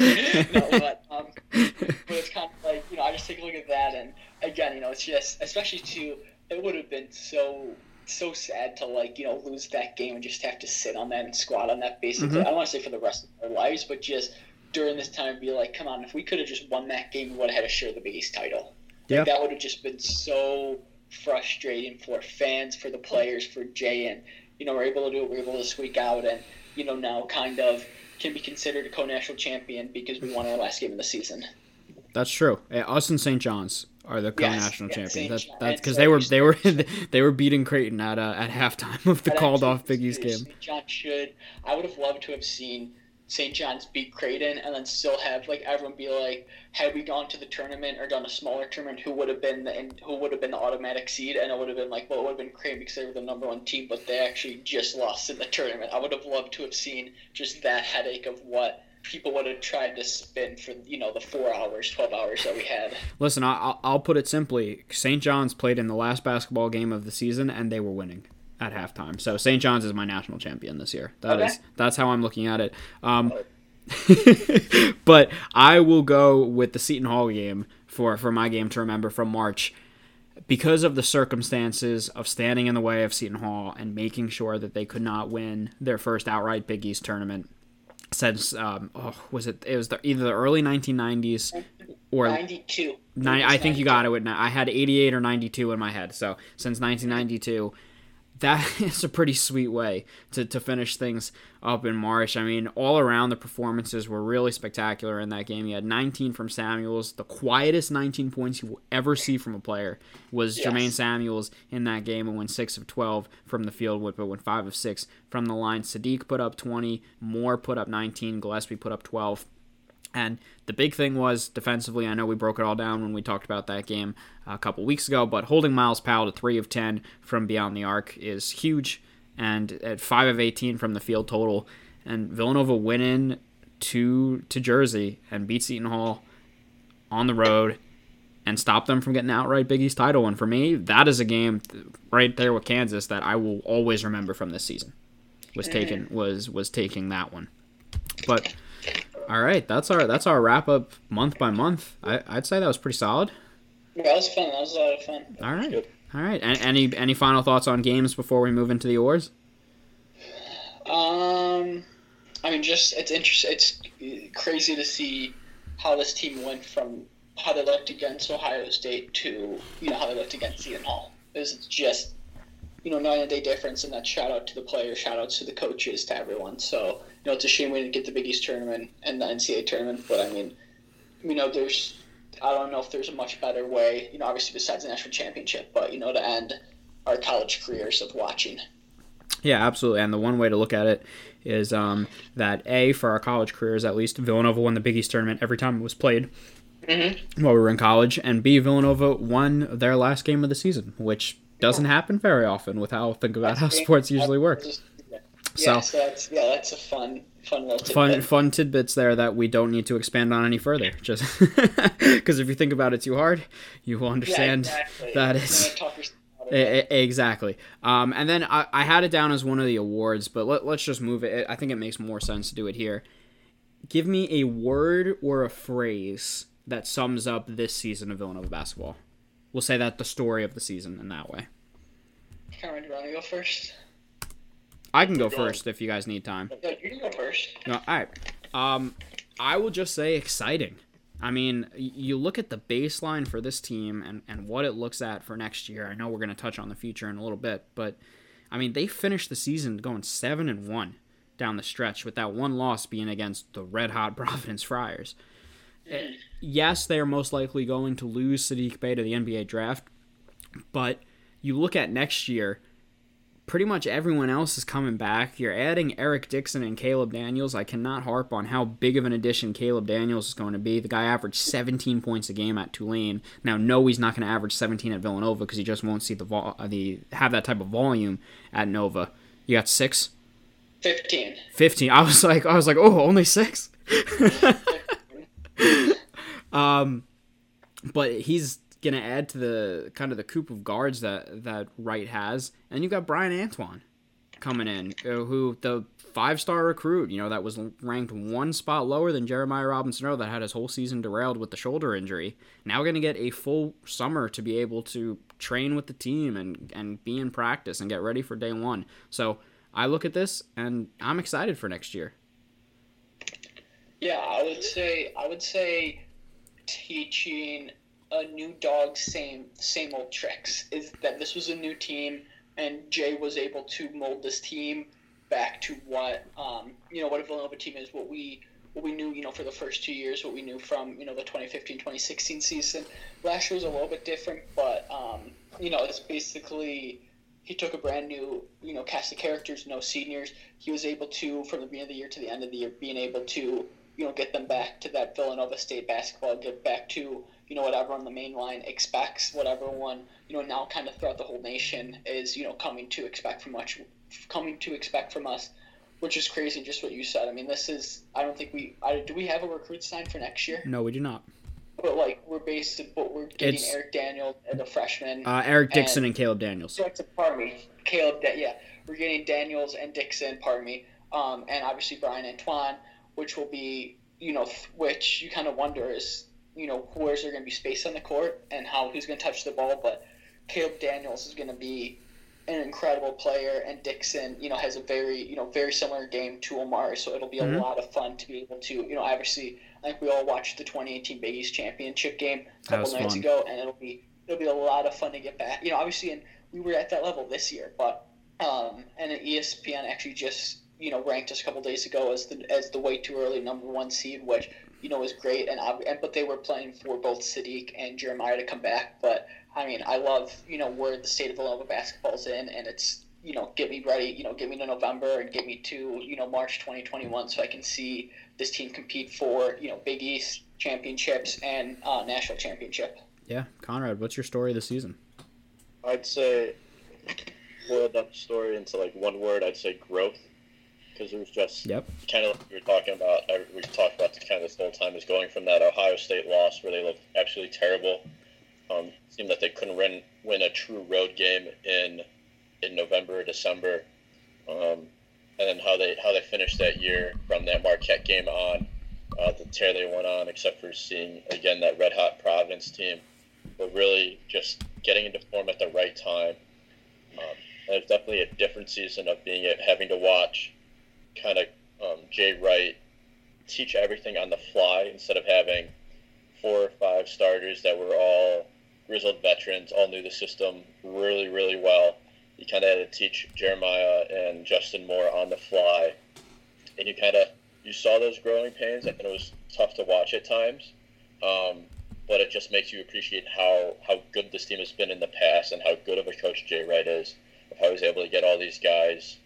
no, but, um, but it's kind of like you know I just take a look at that and again you know it's just especially to it would have been so so sad to like you know lose that game and just have to sit on that and squat on that basically. Mm-hmm. I don't want to say for the rest of our lives, but just during this time be like, come on, if we could have just won that game, we would have had to share the Big East title. Yeah, like, that would have just been so frustrating for fans, for the players, for Jay, and you know we're able to do it. We're able to squeak out, and you know now kind of can be considered a co-national champion because we won our last game of the season. That's true. Us and St. John's are the co-national yes, champions. That's that's because they were they were they were beating Creighton at uh, at halftime of the called off Big East game. St. John should. I would have loved to have seen St. John's beat Creighton and then still have like everyone be like, had we gone to the tournament or done a smaller tournament, who would have been the who would have been the automatic seed? And it would have been like, well, it would have been Creighton because they were the number one team, but they actually just lost in the tournament. I would have loved to have seen just that headache of what people would have tried to spin for you know the four hours, twelve hours that we had. Listen, I'll, I'll put it simply: St. John's played in the last basketball game of the season, and they were winning at halftime. So St. John's is my national champion this year. That okay. is that's how I'm looking at it. Um, but I will go with the Seton Hall game for for my game to remember from March because of the circumstances of standing in the way of Seton Hall and making sure that they could not win their first outright Big East tournament since um, oh was it it was the, either the early 1990s or 92 I think you got it with I had 88 or 92 in my head so since 1992 that is a pretty sweet way to, to finish things up in March. I mean, all around the performances were really spectacular in that game. You had 19 from Samuels. The quietest 19 points you will ever see from a player was yes. Jermaine Samuels in that game and went 6 of 12 from the field, but went 5 of 6 from the line. Saddiq put up 20, Moore put up 19, Gillespie put up 12. And the big thing was defensively. I know we broke it all down when we talked about that game a couple weeks ago, but holding Myles Powell to three of ten from beyond the arc is huge, and at five of eighteen from the field total. And Villanova went in to to Jersey and beat Seton Hall on the road and stop them from getting outright Big East title. And for me, that is a game right there with Kansas that I will always remember from this season. Was eh. taken was was taking that one, but all right, that's our that's our wrap up month by month. I, I'd say that was pretty solid. Yeah, that was fun. That was a lot of fun. All right, all right. Any any final thoughts on games before we move into the awards? Um, I mean, just it's interesting. It's crazy to see how this team went from how they looked against Ohio State to you know how they looked against Seton Hall. It was just you know night and day difference, and that shout out to the players, shout out to the coaches, to everyone. So know, it's a shame we didn't get the Big East tournament and the NCAA tournament, but I mean, you know, there's, I don't know if there's a much better way, you know, obviously besides the national championship, but, you know, to end our college careers of watching. Yeah, absolutely. And the one way to look at it is um, that A, for our college careers at least, Villanova won the Big East tournament every time it was played mm-hmm. while we were in college. And B, Villanova won their last game of the season, which doesn't happen very often with how think about how sports usually work. So, so that's yeah, that's a fun fun little tidbit. fun fun tidbits there that we don't need to expand on any further. Just because if you think about it too hard, you will understand yeah, exactly. that it's. Exactly. Um, and then I, I, had it down as one of the awards, but let, let's just move it. I think it makes more sense to do it here. Give me a word or a phrase that sums up this season of Villanova basketball. We'll say that the story of the season in that way. Cameron, do you want to go first? I can go first if you guys need time. No, you can go first. No, all right. Um, I will just say exciting. I mean, you look at the baseline for this team and, and what it looks at for next year. I know we're going to touch on the future in a little bit, but I mean, they finished the season going seven and one down the stretch, with that one loss being against the red hot Providence Friars. Eh, yes, they are most likely going to lose Saddiq Bey to the NBA draft, but you look at next year pretty much everyone else is coming back. You're adding Eric Dixon and Caleb Daniels. I cannot harp on how big of an addition Caleb Daniels is going to be. The guy averaged 17 points a game at Tulane. Now, no, he's not going to average 17 at Villanova because he just won't see the vol- uh, the have that type of volume at Nova. You got six. 15. 15. I was like, I was like, oh, only six. um, but he's gonna add to the kind of the coop of guards that that Wright has, and you've got Bryan Antoine coming in, uh, who the five star recruit, you know, that was ranked one spot lower than Jeremiah Robinson Earl, that had his whole season derailed with the shoulder injury. Now going to get a full summer to be able to train with the team and and be in practice and get ready for day one. So I look at this and I'm excited for next year. Yeah, I would say I would say teaching a new dog, same same old tricks. Is that this was a new team, and Jay was able to mold this team back to what um, you know what a Villanova team is, what we what we knew you know for the first two years, what we knew from you know the 2015-2016 season. Last year was a little bit different, but um, you know it's basically he took a brand new you know cast of characters, no seniors. He was able to from the beginning of the year to the end of the year being able to you know get them back to that Villanova State basketball, get back to you know what everyone on the main line expects, what everyone you know now kind of throughout the whole nation is you know coming to expect from much coming to expect from us, which is crazy. Just what you said. I mean, this is I don't think we I, do we have a recruit sign for next year? No, we do not. But like we're based, but we're getting it's, Eric Daniel as a freshman. Uh, Eric Dixon and, and Caleb Daniels. Pardon me, Caleb. Yeah, we're getting Daniels and Dixon. Pardon me. Um, and obviously Bryan Antoine, which will be you know, which you kind of wonder is you know, where's there going to be space on the court and how who's going to touch the ball. But Caleb Daniels is going to be an incredible player, and Dixon, you know, has a very, you know, very similar game to Omar. So it'll be a mm-hmm. lot of fun to be able to, you know, obviously, I think we all watched the 2018 Big East championship game a couple nights fun. ago, and it'll be it'll be a lot of fun to get back. You know, obviously, and we were at that level this year, but Um, and ESPN actually just you know ranked us a couple days ago as the as the way too early number one seed, which you know was great. And, and but they were playing for both Saddiq and Jeremiah to come back. But I mean, I love you know where the state of Villanova basketball's in, and it's you know get me ready, you know get me to November and get me to you know March 2021, so I can see this team compete for you know Big East championships and uh, national championship. Yeah, Conrad, what's your story this season? I'd say boil that story into like one word. I'd say growth because it was just yep. kind of like we were talking about. We talked about this kind of this whole time is going from that Ohio State loss where they looked absolutely terrible. Um, seemed that they couldn't win win a true road game in in November or December, um, and then how they how they finished that year from that Marquette game on, uh, the tear they went on, except for seeing again that red hot Providence team, but really just getting into form at the right time. Um, and it's definitely a different season of being it, having to watch kind of um, Jay Wright teach everything on the fly instead of having four or five starters that were all grizzled veterans, all knew the system really, really well. You kind of had to teach Jeremiah and Justin Moore on the fly, and you kind of you saw those growing pains, and it was tough to watch at times. Um, but it just makes you appreciate how how good this team has been in the past and how good of a coach Jay Wright is. Of how he's able to get all these guys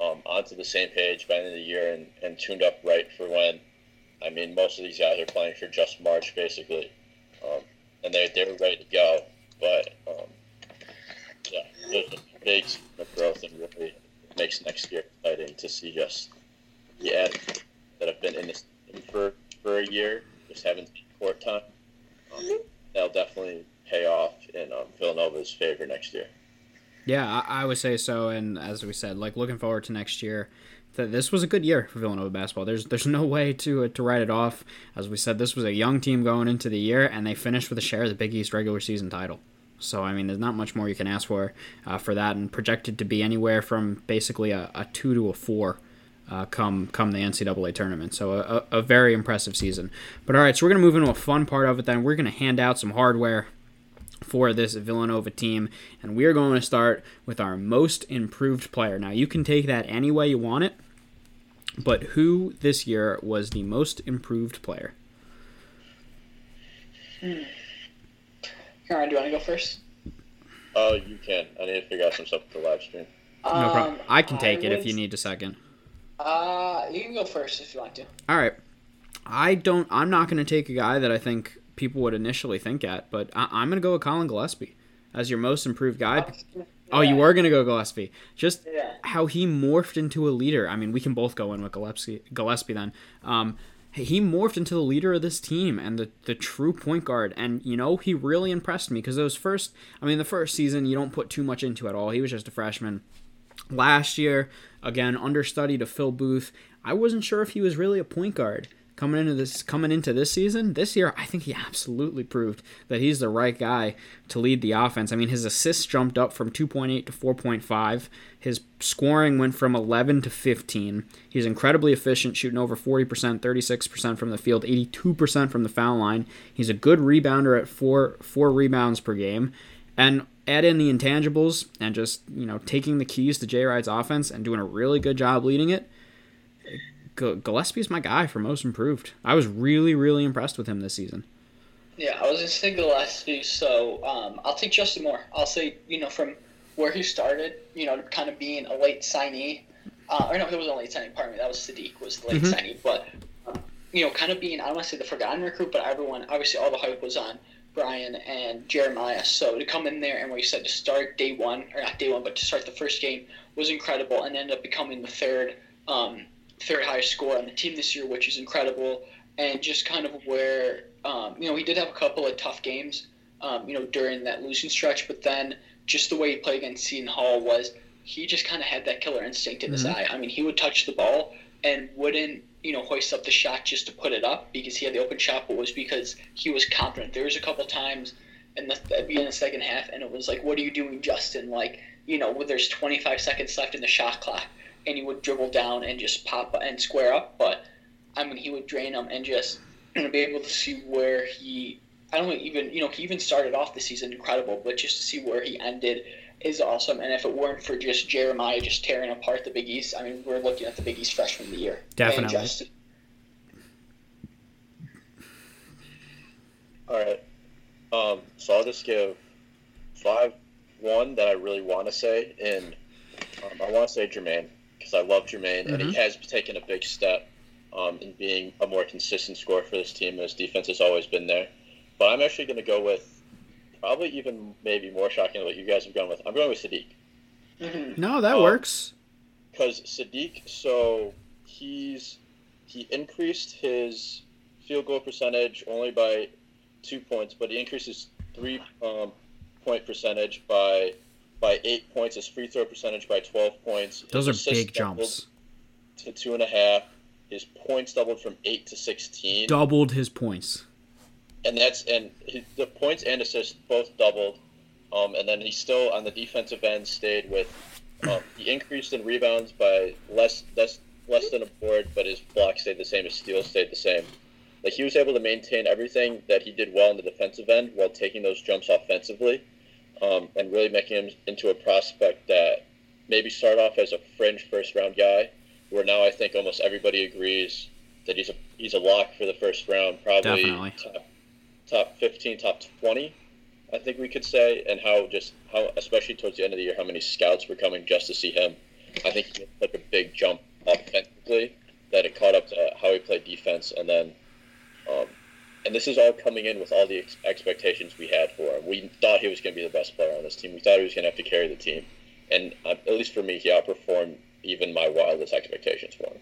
um, onto the same page by the end of the year and, and tuned up right for when. I mean, most of these guys are playing for just March, basically, um, and they they're ready to go. But um, yeah, there's a big growth and really makes next year exciting to see just the ads that have been in this for for a year, just haven't court time. Um, that'll definitely pay off in um, Villanova's favor next year. Yeah, I, I, would say so. And as we said, like looking forward to next year. That this was a good year for Villanova basketball. There's there's no way to to write it off. As we said, this was a young team going into the year, and they finished with a share of the Big East regular season title. So I mean, there's not much more you can ask for uh, for that, and projected to be anywhere from basically a, a two to a four. Uh, come come the NCAA tournament. So a, a, very impressive season. But all right, so we're gonna move into a fun part of it. Then we're gonna hand out some hardware for this Villanova team. And we are going to start with our most improved player. Now, you can take that any way you want it, but who this year was the most improved player? Hmm. Karen, do you want to go first? Oh, you can. I need to figure out some stuff for the live stream. No problem. Um, I can take I it if you need a second. Uh, you can go first if you want to. All right. I don't. I'm not going to take a guy that I think people would initially think at. But I, am going to go with Collin Gillespie as your most improved guy. Yeah. Oh, you were going to go Gillespie. Just yeah. how he morphed into a leader. I mean, we can both go in with Gillespie, Gillespie then. Um, he morphed into the leader of this team and the, the true point guard. And, you know, he really impressed me because those first, I mean, the first season, you don't put too much into at all. He was just a freshman. Last year, again, understudy to Phil Booth. I wasn't sure if he was really a point guard coming into this coming into this season, this year, I think he absolutely proved that he's the right guy to lead the offense. I mean, his assists jumped up from 2.8 to 4.5. His scoring went from 11 to 15. He's incredibly efficient, shooting over 40%, 36% from the field, 82% from the foul line. He's a good rebounder at four four rebounds per game. And add in the intangibles and just, you know, taking the keys to Jay Wright's offense and doing a really good job leading it Gillespie's my guy for most improved. I was really, really impressed with him this season. Yeah, I was gonna say Gillespie, so um, I'll take Justin Moore. I'll say you know from where he started, you know, kind of being a late signee. Uh, or no, it was a late signing. Pardon me, that was Saddiq was the late mm-hmm. signee, but um, you know, kind of being I don't want to say the forgotten recruit, but everyone obviously all the hype was on Bryan and Jeremiah. So to come in there and where you said to start day one or not day one, but to start the first game was incredible, and ended up becoming the third. Um, third highest score on the team this year, which is incredible. And just kind of where, um, you know, he did have a couple of tough games, um, you know, during that losing stretch, but then just the way he played against Seton Hall was he just kind of had that killer instinct in his mm-hmm. eye. I mean, he would touch the ball and wouldn't, you know, hoist up the shot just to put it up because he had the open shot, but it was because he was confident. There was a couple times in the, at the beginning of the second half, and it was like, what are you doing, Justin? Like, you know, when there's 25 seconds left in the shot clock and he would dribble down and just pop and square up. But I mean, he would drain them and just you know, be able to see where he. I don't even you know he even started off the season incredible, but just to see where he ended is awesome. And if it weren't for just Jeremiah just tearing apart the Big East, I mean, we're looking at the Big East freshman of the year. Definitely. All right. Um, so I'll just give five one that I really want to say, and um, I want to say Jermaine because I love Jermaine, mm-hmm. and he mm-hmm. has taken a big step um, in being a more consistent scorer for this team. His defense has always been there, but I'm actually going to go with probably even maybe more shocking than what you guys have gone with. I'm going with Saddiq. Mm-hmm. No, that um, works. Because Saddiq, so he's he increased his field goal percentage only by two points, but he increases three um, point percentage by by eight points. His free throw percentage by twelve points. Those his are big jumps. To two and a half. His points doubled from eight to sixteen. Doubled his points. And that's and his, the points and assists both doubled. Um, and then he still on the defensive end stayed with. Um, he increased in rebounds by less less less than a board, but his block stayed the same. His steals stayed the same. Like he was able to maintain everything that he did well in the defensive end while taking those jumps offensively, um, and really making him into a prospect that maybe start off as a fringe first round guy, where now I think almost everybody agrees that he's a he's a lock for the first round, probably Definitely. top top fifteen, top twenty. I think we could say, and how just how, especially towards the end of the year, how many scouts were coming just to see him. I think he took a big jump offensively that it caught up to how he played defense, and then um, and this is all coming in with all the ex- expectations we had for him. We thought he was going to be the best player on this team. We thought he was going to have to carry the team, and uh, at least for me, he outperformed even my wildest expectations for him.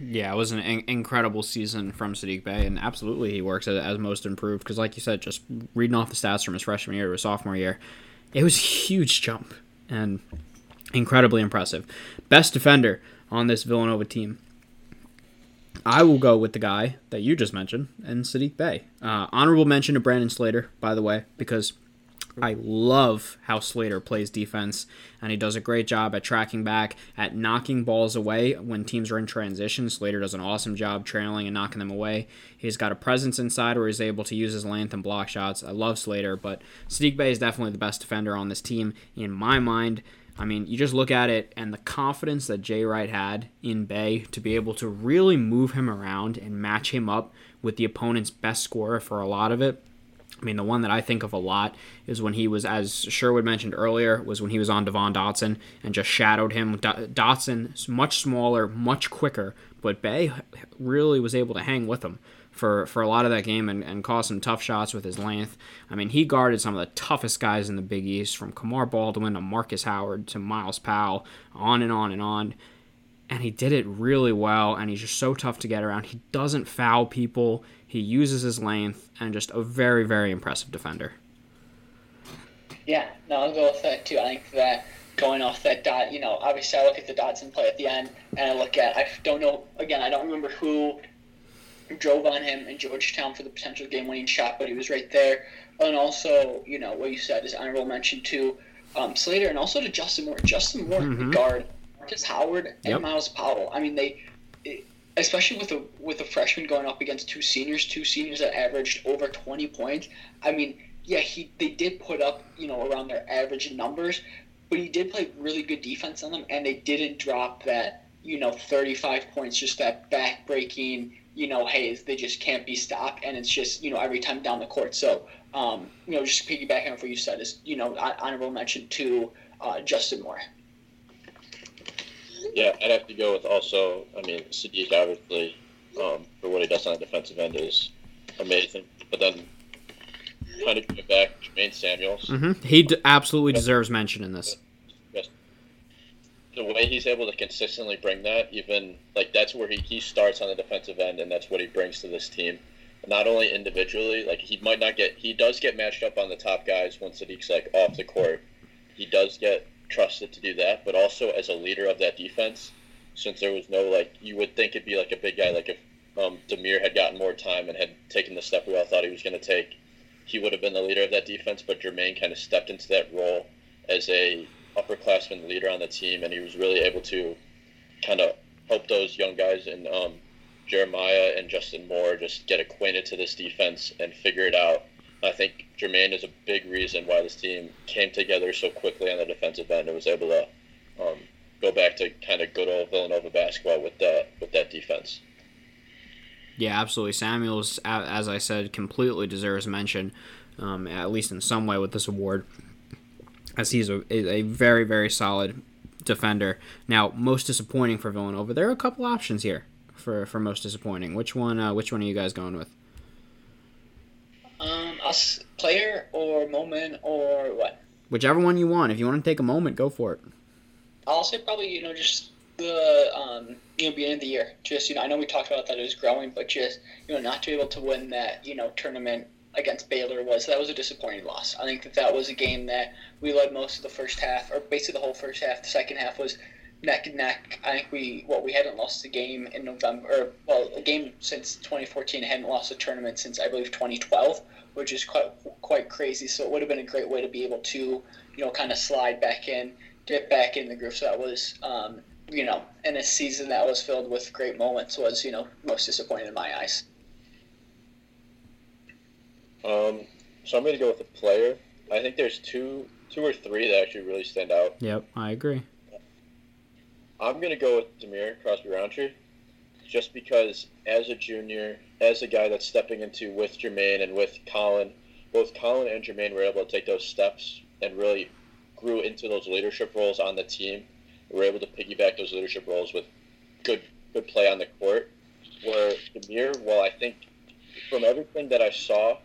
Yeah, it was an in- incredible season from Saddiq Bey, and absolutely he works as, as most improved. Because, like you said, just reading off the stats from his freshman year to his sophomore year, it was a huge jump and incredibly impressive. Best defender on this Villanova team. I will go with the guy that you just mentioned, and Saddiq Bey. Uh, honorable mention to Brandon Slater, by the way, because I love how Slater plays defense, and he does a great job at tracking back, at knocking balls away when teams are in transition. Slater does an awesome job trailing and knocking them away. He's got a presence inside where he's able to use his length and block shots. I love Slater, but Saddiq Bey is definitely the best defender on this team in my mind. I mean, you just look at it and the confidence that Jay Wright had in Bey to be able to really move him around and match him up with the opponent's best scorer for a lot of it. I mean, the one that I think of a lot is when he was, as Sherwood mentioned earlier, was when he was on Devon Dotson and just shadowed him. Dotson, much smaller, much quicker, but Bey really was able to hang with him for, for a lot of that game and, and cause some tough shots with his length. I mean, he guarded some of the toughest guys in the Big East, from Kamar Baldwin to Marcus Howard to Myles Powell, on and on and on. And he did it really well, and he's just so tough to get around. He doesn't foul people, he uses his length, and just a very, very impressive defender. Yeah, no, I'll go with that too. I think that going off that dot, you know, obviously I look at the Dotson play at the end, and I look at, I don't know, again, I don't remember who drove on him in Georgetown for the potential game-winning shot, but he was right there. And also, you know, what you said is honorable mention to um, Slater and also to Justin Moore. Justin Moore, mm-hmm. guard, Marcus Howard, and yep. Myles Powell. I mean, they, especially with a with a freshman going up against two seniors, two seniors that averaged over 20 points. I mean, yeah, he they did put up you know around their average numbers, but he did play really good defense on them, and they didn't drop that you know 35 points, just that back breaking you know, hey, they just can't be stopped, and it's just you know every time down the court. So um, you know, just piggybacking on what you said is you know honorable mention to uh, Justin Moore. Yeah, I'd have to go with also. I mean, Saddiq obviously um, for what he does on the defensive end is amazing, but then kind of coming back, Jermaine Samuels. Mm-hmm. He d- absolutely deserves mention in this the way he's able to consistently bring that, even like that's where he, he starts on the defensive end, and that's what he brings to this team. Not only individually, like he might not get, he does get matched up on the top guys when Saddiq's like off the court. He does get trusted to do that, but also as a leader of that defense, since there was no like, you would think it'd be like a big guy, like if um, Dhamir had gotten more time and had taken the step we all thought he was going to take, he would have been the leader of that defense. But Jermaine kind of stepped into that role as a upperclassman leader on the team, and he was really able to kind of help those young guys and um, Jeremiah and Justin Moore just get acquainted to this defense and figure it out I think Jermaine is a big reason why this team came together so quickly on the defensive end and was able to um, go back to kind of good old Villanova basketball with that with that defense. Yeah, absolutely. Samuels, as I said, completely deserves mention, um, at least in some way with this award, as he's a, a very very solid defender. Now, most disappointing for Villanova. There are a couple options here for, for most disappointing. Which one? Uh, which one are you guys going with? Um, us player or moment or what? Whichever one you want. If you want to take a moment, go for it. I'll say probably you know just the um, you know beginning of the year. Just you know I know we talked about that it was growing, but just you know not to be able to win that you know tournament against Baylor was that was a disappointing loss. I think that that was a game that we led most of the first half, or basically the whole first half. The second half was neck and neck. I think we what well, we hadn't lost a game in November, or well, a game since 2014. hadn't lost a tournament since I believe 2012, which is quite quite crazy. So it would have been a great way to be able to you know kind of slide back in, get back in the groove. So that was. Um, you know, in a season that was filled with great moments, was you know most disappointing in my eyes. Um, so I'm going to go with a player. I think there's two, two or three that actually really stand out. Yep, I agree. I'm going to go with Dhamir Crosby Roundtree, just because as a junior, as a guy that's stepping into with Jermaine and with Collin, both Collin and Jermaine were able to take those steps and really grew into those leadership roles on the team. We were able to piggyback those leadership roles with good good play on the court. Where Dhamir, well, I think from everything that I saw,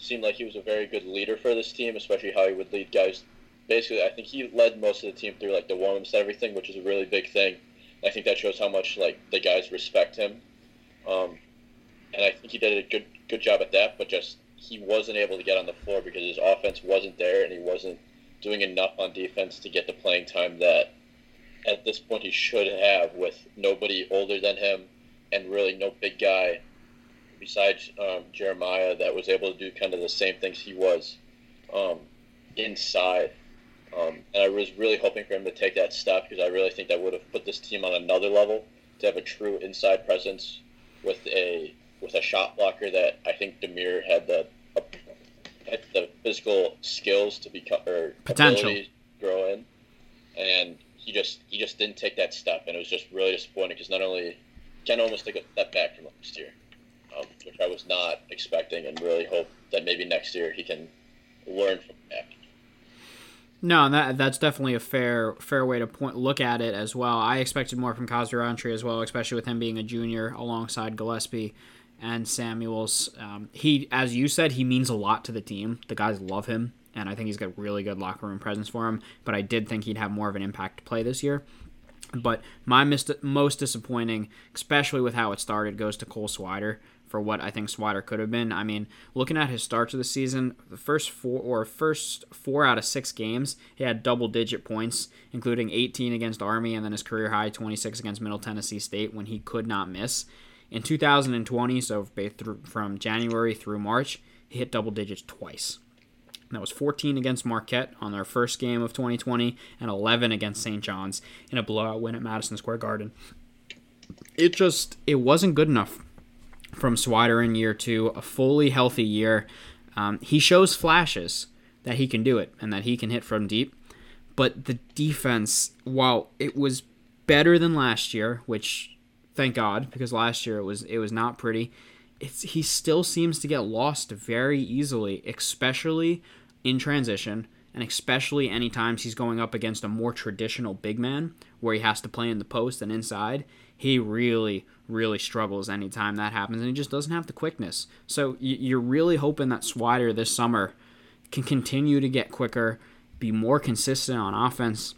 seemed like he was a very good leader for this team, especially how he would lead guys. Basically, I think he led most of the team through like the warm-ups and everything, which is a really big thing. I think that shows how much like the guys respect him, um, and I think he did a good good job at that. But just he wasn't able to get on the floor because his offense wasn't there, and he wasn't doing enough on defense to get the playing time that at this point he should have with nobody older than him and really no big guy besides um, Jeremiah that was able to do kind of the same things he was um, inside. Um, and I was really hoping for him to take that step because I really think that would have put this team on another level to have a true inside presence with a with a shot blocker that I think Dhamir had the had the physical skills to become or potential. grow in, and he just he just didn't take that step, and it was just really disappointing because not only Ken almost took a step back from last year, um, which I was not expecting, and really hope that maybe next year he can learn from that. No, that that's definitely a fair fair way to point look at it as well. I expected more from Crosby-Roundtree as well, especially with him being a junior alongside Gillespie and Samuels. Um, he, as you said, he means a lot to the team. The guys love him, and I think he's got really good locker room presence for him. But I did think he'd have more of an impact to play this year. But my most disappointing, especially with how it started, goes to Cole Swider for what I think Swider could have been. I mean, looking at his starts of the season, the first four or first four out of six games, he had double digit points, including 18 against Army and then his career high 26 against Middle Tennessee State when he could not miss. In 2020, so from January through March, he hit double digits twice. That was 14 against Marquette on their first game of 2020 and 11 against St. John's in a blowout win at Madison Square Garden. It just it wasn't good enough from Swider in year two, a fully healthy year. Um, he shows flashes that he can do it and that he can hit from deep. But the defense, while it was better than last year, which thank God because last year it was it was not pretty. It's, he still seems to get lost very easily, especially in transition, and especially any times he's going up against a more traditional big man where he has to play in the post and inside. He really, really struggles anytime that happens, and he just doesn't have the quickness. So you're really hoping that Swider this summer can continue to get quicker, be more consistent on offense,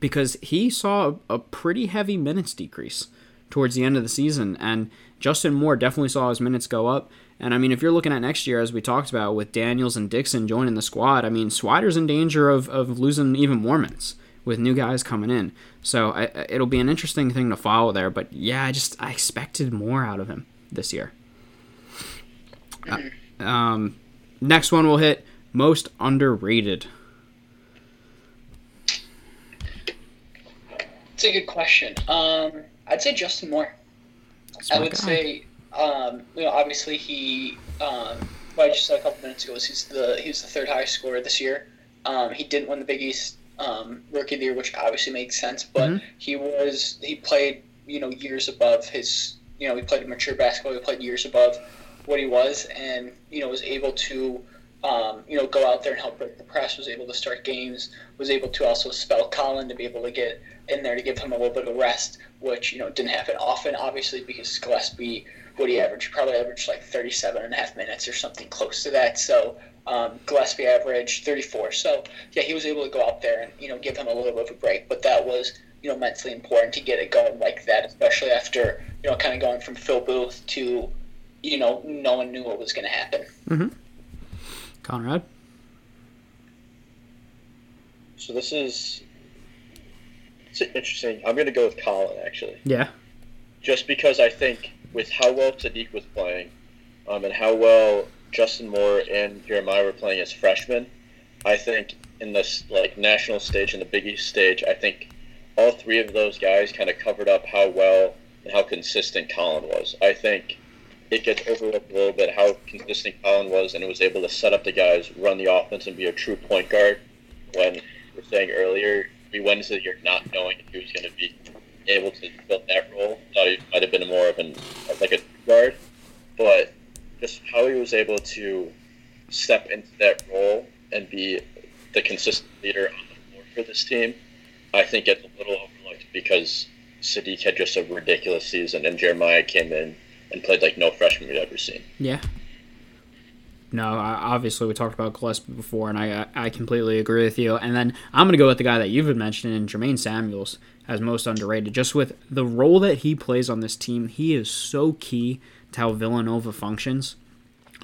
because he saw a pretty heavy minutes decrease towards the end of the season, and Justin Moore definitely saw his minutes go up. And I mean, if you're looking at next year, as we talked about with Daniels and Dixon joining the squad, I mean, Swider's in danger of, of losing even more minutes with new guys coming in. So I, it'll be an interesting thing to follow there. But yeah, I just I expected more out of him this year. Uh, um, next one we'll hit most underrated. It's a good question. Um, I'd say Justin Moore. I would guy. say, um, you know, obviously he um, what I just said a couple minutes ago was he's the he's the third highest scorer this year. Um, he didn't win the Big East um, Rookie of the Year, which obviously makes sense, but Mhm. he was he played you know years above his you know he played mature basketball. He played years above what he was, and you know was able to. Um, you know, go out there and help break the press. Was able to start games. Was able to also spell Collin to be able to get in there to give him a little bit of rest, which you know didn't happen often, obviously, because Gillespie what he averaged probably averaged like 37 and a half minutes or something close to that. So um, Gillespie averaged 34. So yeah, he was able to go out there and you know give him a little bit of a break, but that was you know mentally important to get it going like that, especially after you know kind of going from Phil Booth to you know no one knew what was going to happen. Conrad. So this is it's interesting. I'm going to go with Collin actually, Yeah. just because I think with how well Saddiq was playing, um, and how well Justin Moore and Jeremiah were playing as freshmen, I think in this like national stage and the Big East stage, I think all three of those guys kind of covered up how well and how consistent Collin was. I think it gets overlooked a little bit how consistent Collin was, and was able to set up the guys, run the offense, and be a true point guard. When we were saying earlier, we went into the year not knowing if he was going to be able to fill that role. Thought he might have been more of an like a guard, but just how he was able to step into that role and be the consistent leader on the floor for this team, I think gets a little overlooked because Saddiq had just a ridiculous season, and Jeremiah came in and played like no freshman we'd ever seen. Yeah. No, I- obviously we talked about Gillespie before, and I I completely agree with you. And then I'm gonna go with the guy that you've been mentioning, Jermaine Samuels, as most underrated. Just with the role that he plays on this team, he is so key to how Villanova functions.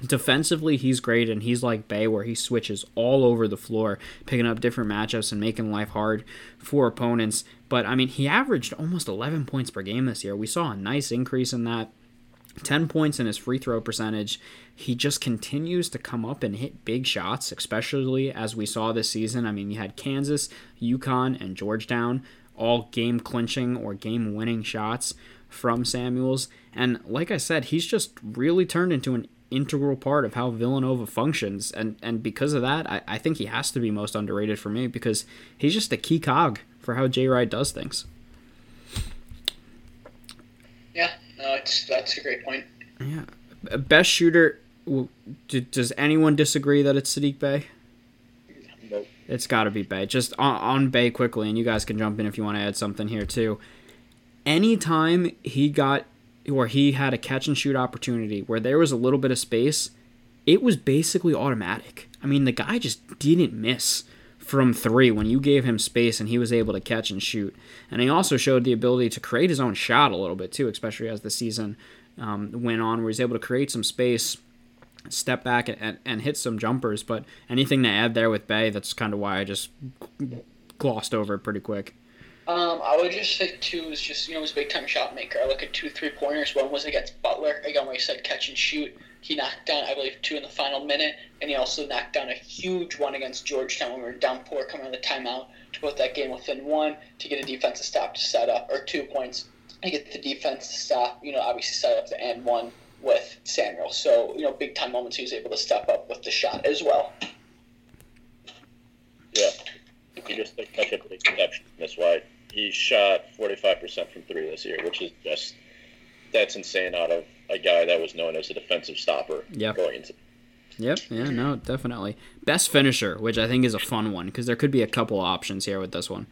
Defensively, he's great, and he's like Bey, where he switches all over the floor, picking up different matchups and making life hard for opponents. But I mean, he averaged almost 11 points per game this year. We saw a nice increase in that. 10 points in his free throw percentage. He just continues to come up and hit big shots, especially as we saw this season. I mean, you had Kansas, UConn, and Georgetown all game clinching or game winning shots from Samuels. And like I said, he's just really turned into an integral part of how Villanova functions. And, and because of that, I, I think he has to be most underrated for me because he's just a key cog for how Jay Wright does things. Yeah, no, it's that's a great point. Yeah. Best shooter. Does anyone disagree that it's Saddiq Bey? Nope. It's got to be Bey. Just on, on Bey quickly, and you guys can jump in if you want to add something here too. Anytime he got or he had a catch and shoot opportunity where there was a little bit of space, it was basically automatic. I mean, the guy just didn't miss from three when you gave him space and he was able to catch and shoot. And he also showed the ability to create his own shot a little bit too, especially as the season um, went on, where he's able to create some space step back and, and, hit some jumpers. But anything to add there with Bey, that's kind of why I just glossed over it pretty quick. Um, I would just say two is just you know he's a big time shot maker. I look at two three pointers. One was against Butler again where he said catch and shoot. He knocked down I believe two in the final minute, and he also knocked down a huge one against Georgetown when we were down four coming out of the timeout to put that game within one to get a defensive stop to set up or two points to get the defense to stop. You know obviously set up the and one with Samuel. So you know big time moments he was able to step up with the shot as well. Yeah. He just took such a big exception. That's why he shot 45% from three this year, which is just that's insane out of a guy that was known as a defensive stopper Yep. going into Yep, yeah, no, definitely. Best finisher, which I think is a fun one because there could be a couple options here with this one.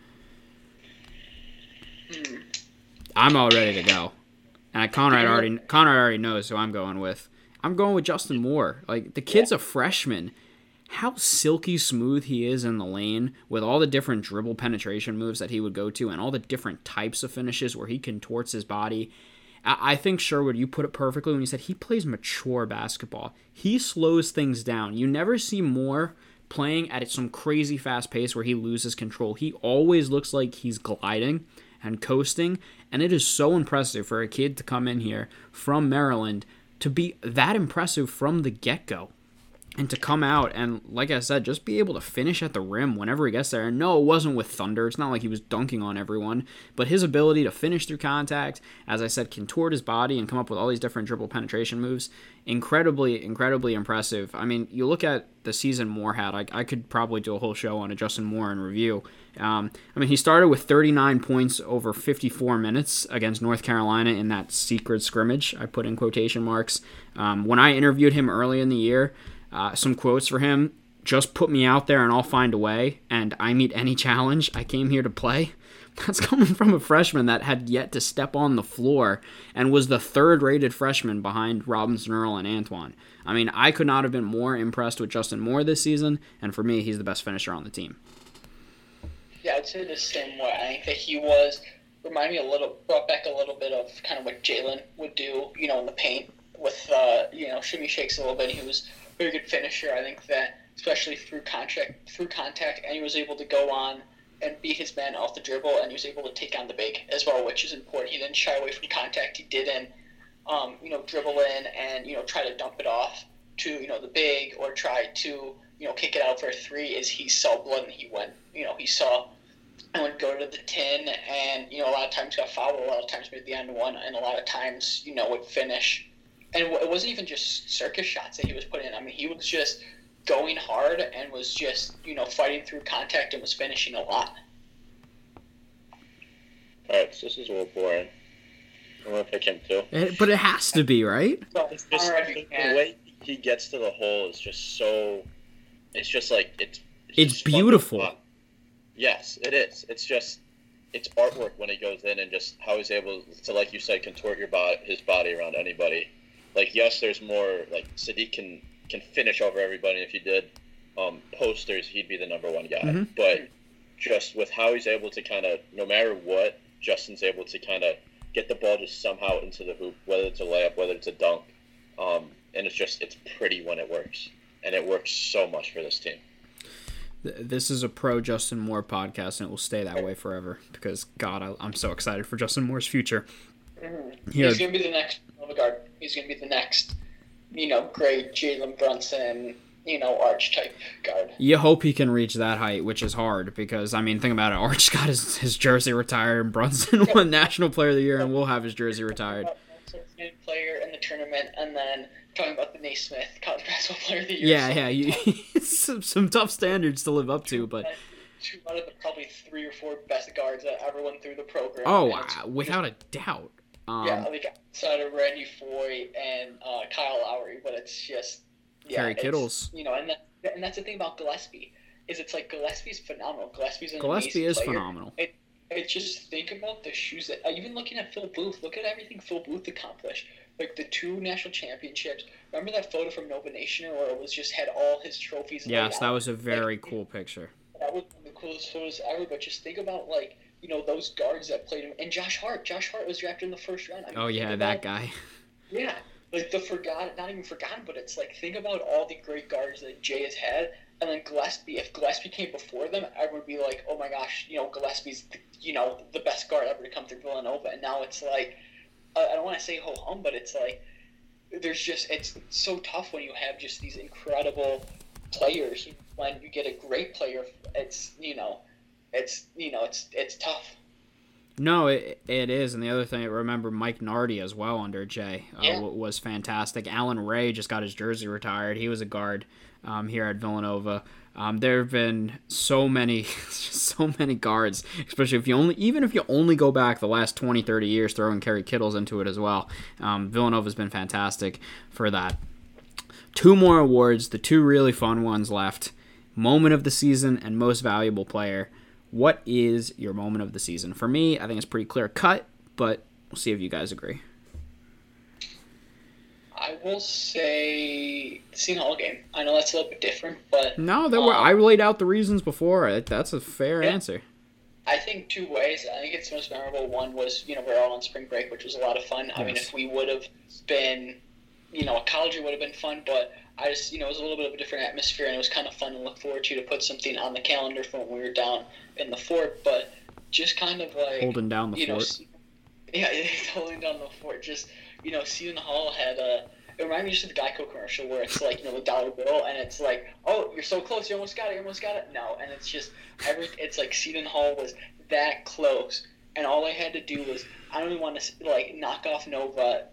I'm all ready to go, and Conrad already Conrad already knows who I'm going with. I'm going with Justin Moore. Like the kid's a freshman. How silky smooth he is in the lane with all the different dribble penetration moves that he would go to and all the different types of finishes where he contorts his body. I think Sherwood, you put it perfectly when you said he plays mature basketball. He slows things down. You never see Moore playing at some crazy fast pace where he loses control. He always looks like he's gliding and coasting, and it is so impressive for a kid to come in here from Maryland to be that impressive from the get go. And to come out and like I said, just be able to finish at the rim whenever he gets there. And no, it wasn't with Thunder. It's not like he was dunking on everyone, but his ability to finish through contact, as I said, contort his body and come up with all these different dribble penetration moves, incredibly, incredibly impressive. I mean, you look at the season Moore had. I, I could probably do a whole show on a Justin Moore in review. Um, I mean, he started with 39 points over 54 minutes against North Carolina in that secret scrimmage. I put in quotation marks. Um, when I interviewed him early in the year. Uh, some quotes for him just put me out there and I'll find a way, and I meet any challenge. I came here to play. That's coming from a freshman that had yet to step on the floor and was the third rated freshman behind Robinson Earl and Antoine. I mean, I could not have been more impressed with Justin Moore this season, and for me, he's the best finisher on the team. Yeah, I'd say the same way. I think that he was, remind me a little, brought back a little bit of kind of what Jalen would do, you know, in the paint with, uh, you know, shimmy shakes a little bit. He was very good finisher. I think that especially through contact, through contact, and he was able to go on and beat his man off the dribble, and he was able to take on the big as well, which is important. He didn't shy away from contact. He didn't, um, you know, dribble in and you know try to dump it off to you know the big or try to you know kick it out for a three. Is he saw blood and he went, you know, he saw and would go to the tin, and you know a lot of times got fouled, a lot of times made the end one, and a lot of times you know would finish and it wasn't even just circus shots that he was putting in. I mean, he was just going hard and was just you know fighting through contact and was finishing a lot. All right, so this is a little boring. I'm gonna pick him too. It, but it has to be right. it's just, the, the way he gets to the hole is just so. It's just like it's. It's, it's beautiful. Yes, it is. It's just it's artwork when he goes in and just how he's able to, like you said, contort your body, his body around anybody like yes, there's more like Saddiq can can finish over everybody. If he did um, posters, he'd be the number one guy. Mm-hmm. But just with how he's able to kind of, no matter what, Justin's able to kind of get the ball just somehow into the hoop, whether it's a layup, whether it's a dunk, um, and it's just it's pretty when it works, and it works so much for this team. This is a pro Justin Moore podcast, and it will stay that way forever because God, I, am so excited for Justin Moore's future. Mm-hmm. He's gonna be the next Guard. He's going to be the next, you know, great Jalen Brunson, you know, Arch type guard. You hope he can reach that height, which is hard because I mean, think about it. Arch got his, his jersey retired, and Brunson won National Player of the Year, and will have his jersey retired. Player in the tournament, and then talking about the Naismith College Basketball Player of the Year. Yeah, yeah, you, some, some tough standards to live up to, but two out of the probably three or four best guards that ever went through the program. Oh, uh, without a doubt. Um, yeah, like outside of Randy Foye and uh, Kyle Lowry, but it's just yeah, Kittles. You know, and that, and that's the thing about Gillespie is it's like Gillespie's phenomenal. Gillespie's an Gillespie is player. phenomenal. It, it just think about the shoes that uh, even looking at Phil Booth. Look at everything Phil Booth accomplished. Like the two national championships. Remember that photo from Nova Nation where it was just had all his trophies. Yes, that was a very like, cool picture. That was one of the coolest photos ever. But just think about like you know those guards that played him, and Josh Hart. Josh Hart was drafted in the first round. I mean, oh yeah, that guy. Yeah, like the forgotten, not even forgotten, but it's like think about all the great guards that Jay has had, and then Gillespie. If Gillespie came before them, I would be like, oh my gosh, you know Gillespie's, the, you know, the best guard ever to come through Villanova, and now it's like, I don't want to say ho hum, but it's like, there's just it's so tough when you have just these incredible players. When you get a great player, it's you know it's you know it's it's tough. No, it, it is, and the other thing, I remember Mike Nardi as well under Jay uh, yeah. was fantastic. Allan Ray just got his jersey retired. He was a guard um, here at Villanova. Um, there have been so many, so many guards, especially if you only, even if you only go back the last 20, 30 years, throwing Kerry Kittles into it as well. Um, Villanova's been fantastic for that. Two more awards, the two really fun ones left: moment of the season and most valuable player. What is your moment of the season? For me, I think it's pretty clear cut, but we'll see if you guys agree. I will say the Seton Hall game. I know that's a little bit different, but no, there um, were. I laid out the reasons before. That's a fair yeah. answer. I think two ways. I think it's the most memorable. One was you know we're all on spring break, which was a lot of fun. Yes. I mean, if we would have been, you know, a college, would have been fun. But I just you know it was a little bit of a different atmosphere, and it was kind of fun to look forward to to put something on the calendar for when we were down in the fort, but just kind of like holding down the you fort. Know, yeah, holding down the fort. Just you know, Seton Hall had a it reminded me just of the Geico commercial where it's like you know the dollar bill and it's like oh you're so close you almost got it you almost got it no and it's just every it's like Seton Hall was that close and all I had to do was I don't even want to like knock off Nova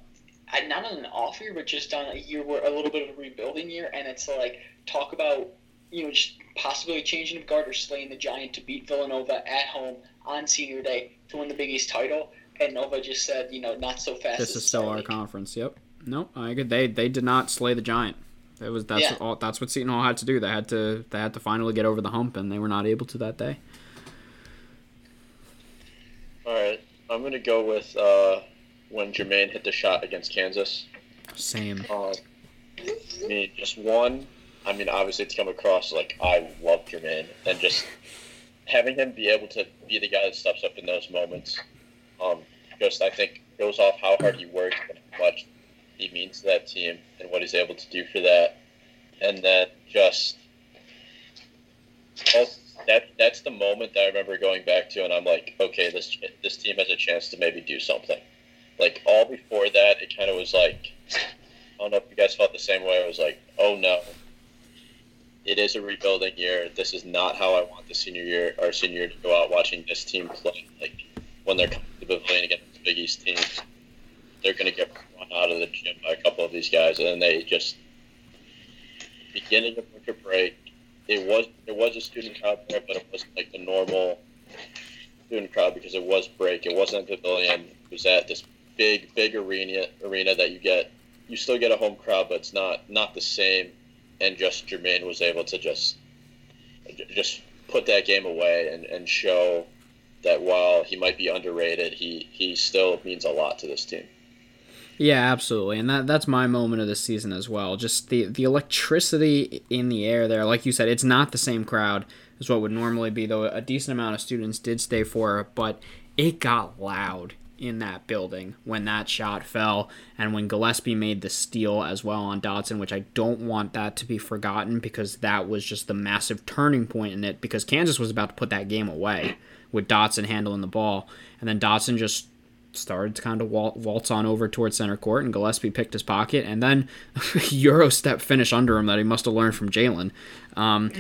not on an off year but just on a year where a little bit of a rebuilding year and it's like talk about you know just possibly changing of guard or slaying the giant to beat Villanova at home on senior day to win the Big East title and Nova just said you know not so fast this is still our conference yep no, I agree. They they did not slay the giant. It was that's yeah. all. That's what Seton Hall had to do. They had to they had to finally get over the hump, and they were not able to that day. All right, I'm gonna go with uh, when Jermaine hit the shot against Kansas. Same. Uh, I mean, just one. I mean, obviously, it's come across like I love Jermaine, and just having him be able to be the guy that steps up in those moments. Um, just I think goes off how hard he works and how much he means to that team and what he's able to do for that. And then just well, that that's the moment that I remember going back to, and I'm like, okay, this this team has a chance to maybe do something. Like all before that, it kind of was like, I don't know if you guys felt the same way. I was like, oh no, it is a rebuilding year. This is not how I want the senior year, our senior year, to go out watching this team play. Like when they're coming to the pavilion against the Big East teams, they're going to get run out of the gym by a couple of these guys, and then they just beginning of winter break. It was there was a student crowd there, but it wasn't like the normal student crowd because it was break. It wasn't a pavilion. It was at this big big arena arena that you get. You still get a home crowd, but it's not not the same. And just Jermaine was able to just just put that game away and, and show that while he might be underrated, he he still means a lot to this team. Yeah, absolutely, and that that's my moment of the season as well. Just the the electricity in the air there, like you said, it's not the same crowd as what would normally be. Though a decent amount of students did stay for it, but it got loud in that building when that shot fell and when Gillespie made the steal as well on Dotson, which I don't want that to be forgotten because that was just the massive turning point in it because Kansas was about to put that game away with Dotson handling the ball and then Dotson just started to kind of waltz on over towards center court, and Gillespie picked his pocket, and then Euro step finish under him that he must have learned from Jalen. Um,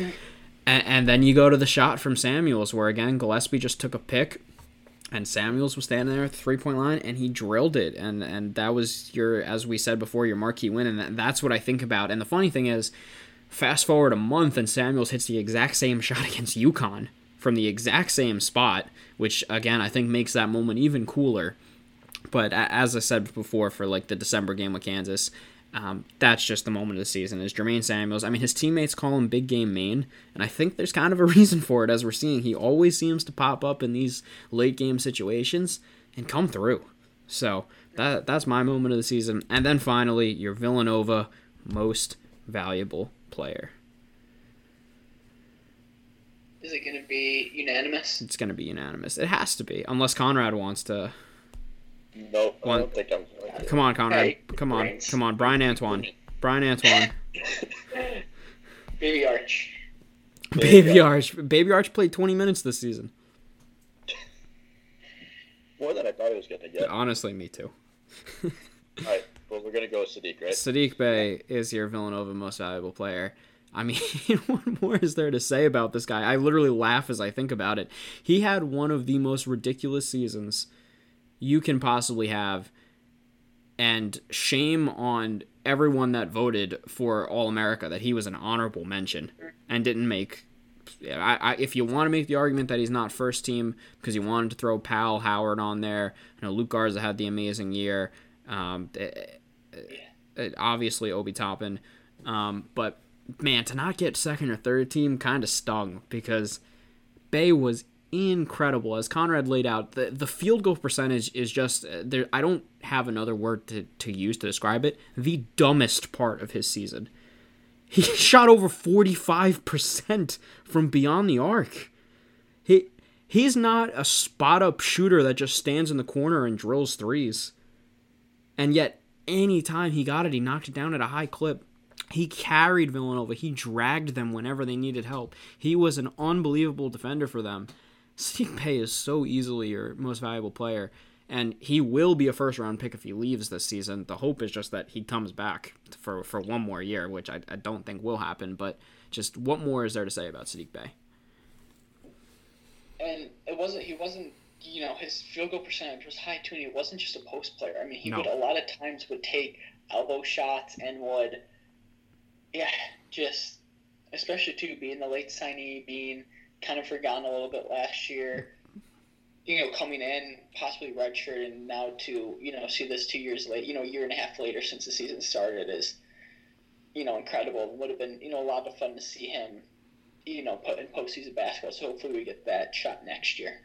and, and, then you go to the shot from Samuels, where again Gillespie just took a pick, and Samuels was standing there at the three point line, and he drilled it, and and that was your, as we said before, your marquee win, and that, that's what I think about. And the funny thing is, fast forward a month, and Samuels hits the exact same shot against UConn from the exact same spot, which again I think makes that moment even cooler. But as I said before, for like the December game with Kansas, um, that's just the moment of the season. Is Jermaine Samuels? I mean, his teammates call him Big Game Maine, and I think there's kind of a reason for it. As we're seeing, he always seems to pop up in these late game situations and come through. So that that's my moment of the season. And then finally, your Villanova most valuable player. Is it going to be unanimous? It's going to be unanimous. It has to be, unless Conrad wants to Nope, I don't think I'm. Come on, Conrad. Hey, come on, brains. come on, Bryan Antoine. Bryan Antoine. Baby Arch. Baby Arch. Baby Arch played 20 minutes this season. More than I thought he was going to get. Honestly, me too. All right, well, we're going to go with Saddiq, right? Saddiq Bey is your Villanova most valuable player. I mean, what more is there to say about this guy? I literally laugh as I think about it. He had one of the most ridiculous seasons you can possibly have. And shame on everyone that voted for All America that he was an honorable mention and didn't make. I, I, if you want to make the argument that he's not first team because you wanted to throw Powell Howard on there, you know Luka Garza had the amazing year. Um, it, it, obviously Obi Toppin, um, but man, to not get second or third team kind of stung because Bey was incredible. As Conrad laid out, the, the field goal percentage is just uh, there. I don't have another word to, to use to describe it. The dumbest part of his season. He shot over 45% from beyond the arc. He he's not a spot up shooter that just stands in the corner and drills threes. And yet anytime he got it, he knocked it down at a high clip. He carried Villanova. He dragged them whenever they needed help. He was an unbelievable defender for them. Saddiq Bey is so easily your most valuable player. and he will be a first round pick if he leaves this season. The hope is just that he comes back for for one more year, which I, I don't think will happen. But just what more is there to say about Saddiq Bey? And it wasn't he wasn't you know his field goal percentage was high too, and he wasn't just a post player. I mean, he No. would a lot of times would take elbow shots and would, yeah, just especially too being the late signee, being kind of forgotten a little bit last year. You know, coming in possibly redshirt, and now to you know see this two years late, you know, a year and a half later since the season started is, you know, incredible. Would have been you know a lot of fun to see him, you know, put in postseason basketball. So hopefully we get that shot next year.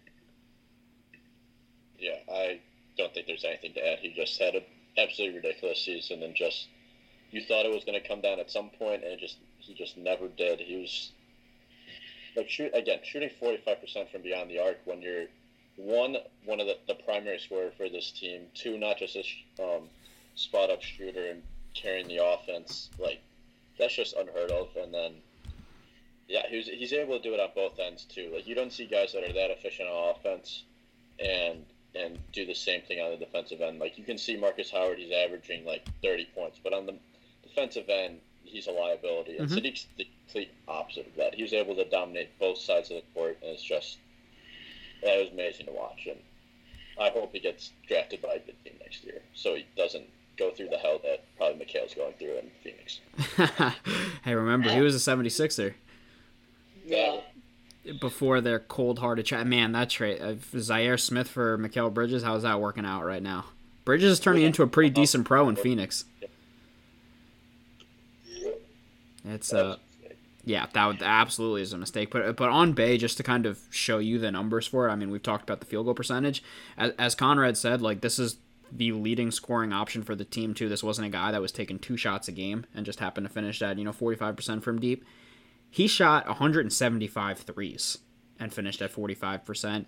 Yeah, I don't think there's anything to add. He just had an absolutely ridiculous season, and just you thought it was going to come down at some point, and it just he just never did. He was like shoot again shooting 45 percent from beyond the arc when you're one one of the, the primary scorer for this team, two not just a sh- um, spot up shooter and carrying the offense. Like that's just unheard of. And then yeah, he's he's able to do it on both ends too. Like you don't see guys that are that efficient on offense and and do the same thing on the defensive end. Like you can see Markus Howard, he's averaging like 30 points, but on the defensive end, he's a liability. And Mhm. Saddiq's the complete opposite of that. He was able to dominate both sides of the court, and it's just that was amazing to watch. And I hope he gets drafted by a good team next year, so he doesn't go through the hell that probably Mikal's going through in Phoenix. hey, remember he was a 76er Yeah. before their cold-hearted chat. Man, that trade uh, Zhaire Smith for Mikal Bridges. How's that working out right now? Bridges is turning into a pretty decent pro in Phoenix. It's uh. Yeah, that absolutely is a mistake. But but on Bey, just to kind of show you the numbers for it, I mean, we've talked about the field goal percentage. As, as Conrad said, like this is the leading scoring option for the team too. This wasn't a guy that was taking two shots a game and just happened to finish at you know forty five percent from deep. He shot 175 threes and finished at 45 percent.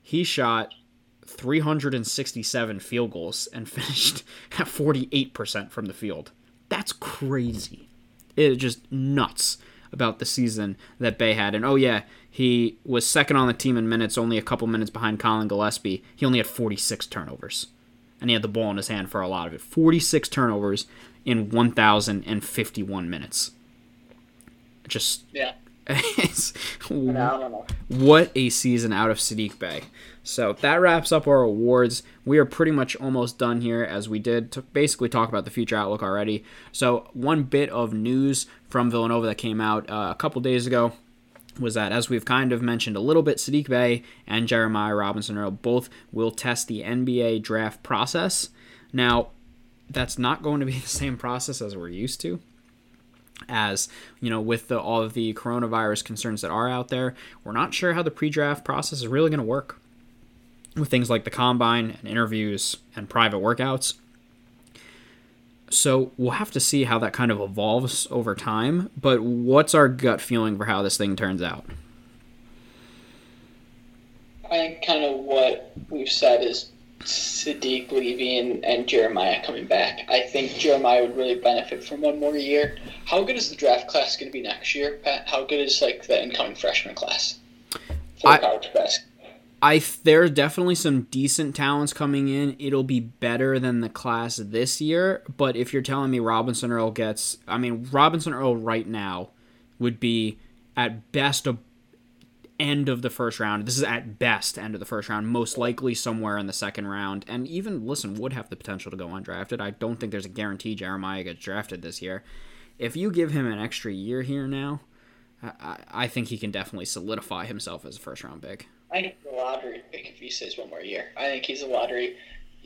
He shot 367 field goals and finished at 48 percent from the field. That's crazy. It is just nuts about the season that Bey had. And oh yeah, he was second on the team in minutes, only a couple minutes behind Collin Gillespie. He only had 46 turnovers, and he had the ball in his hand for a lot of it. 46 turnovers in 1,051 minutes. Just Yeah. Phenomenal. what a season out of Saddiq Bey. So that wraps up our awards. We are pretty much almost done here as we did to basically talk about the future outlook already. So, one bit of news from Villanova that came out uh, a couple days ago was that, as we've kind of mentioned a little bit, Saddiq Bey and Jeremiah Robinson Earl both will test the NBA draft process. Now, that's not going to be the same process as we're used to as you know with the, all of the coronavirus concerns that are out there we're not sure how the pre-draft process is really going to work. With things like the combine and interviews and private workouts. So we'll have to see how that kind of evolves over time but what's our gut feeling for how this thing turns out? I think kind of what we've said is Saddiq leaving and Jeremiah coming back. I think Jeremiah would really benefit from one more year. How good is the draft class going to be next year, Pat? How good is like the incoming freshman class for I- college basketball? I there's definitely some decent talents coming in. It'll be better than the class this year, but if you're telling me Robinson Earl gets, I mean Robinson Earl right now would be at best a end of the first round. This is at best end of the first round, most likely somewhere in the second round, and even listen would have the potential to go undrafted. I don't think there's a guarantee Jeremiah gets drafted this year. If you give him an extra year here now, I, I, think he can definitely solidify himself as a first round pick. I think a lottery pick if he stays one more year. I think he's a lottery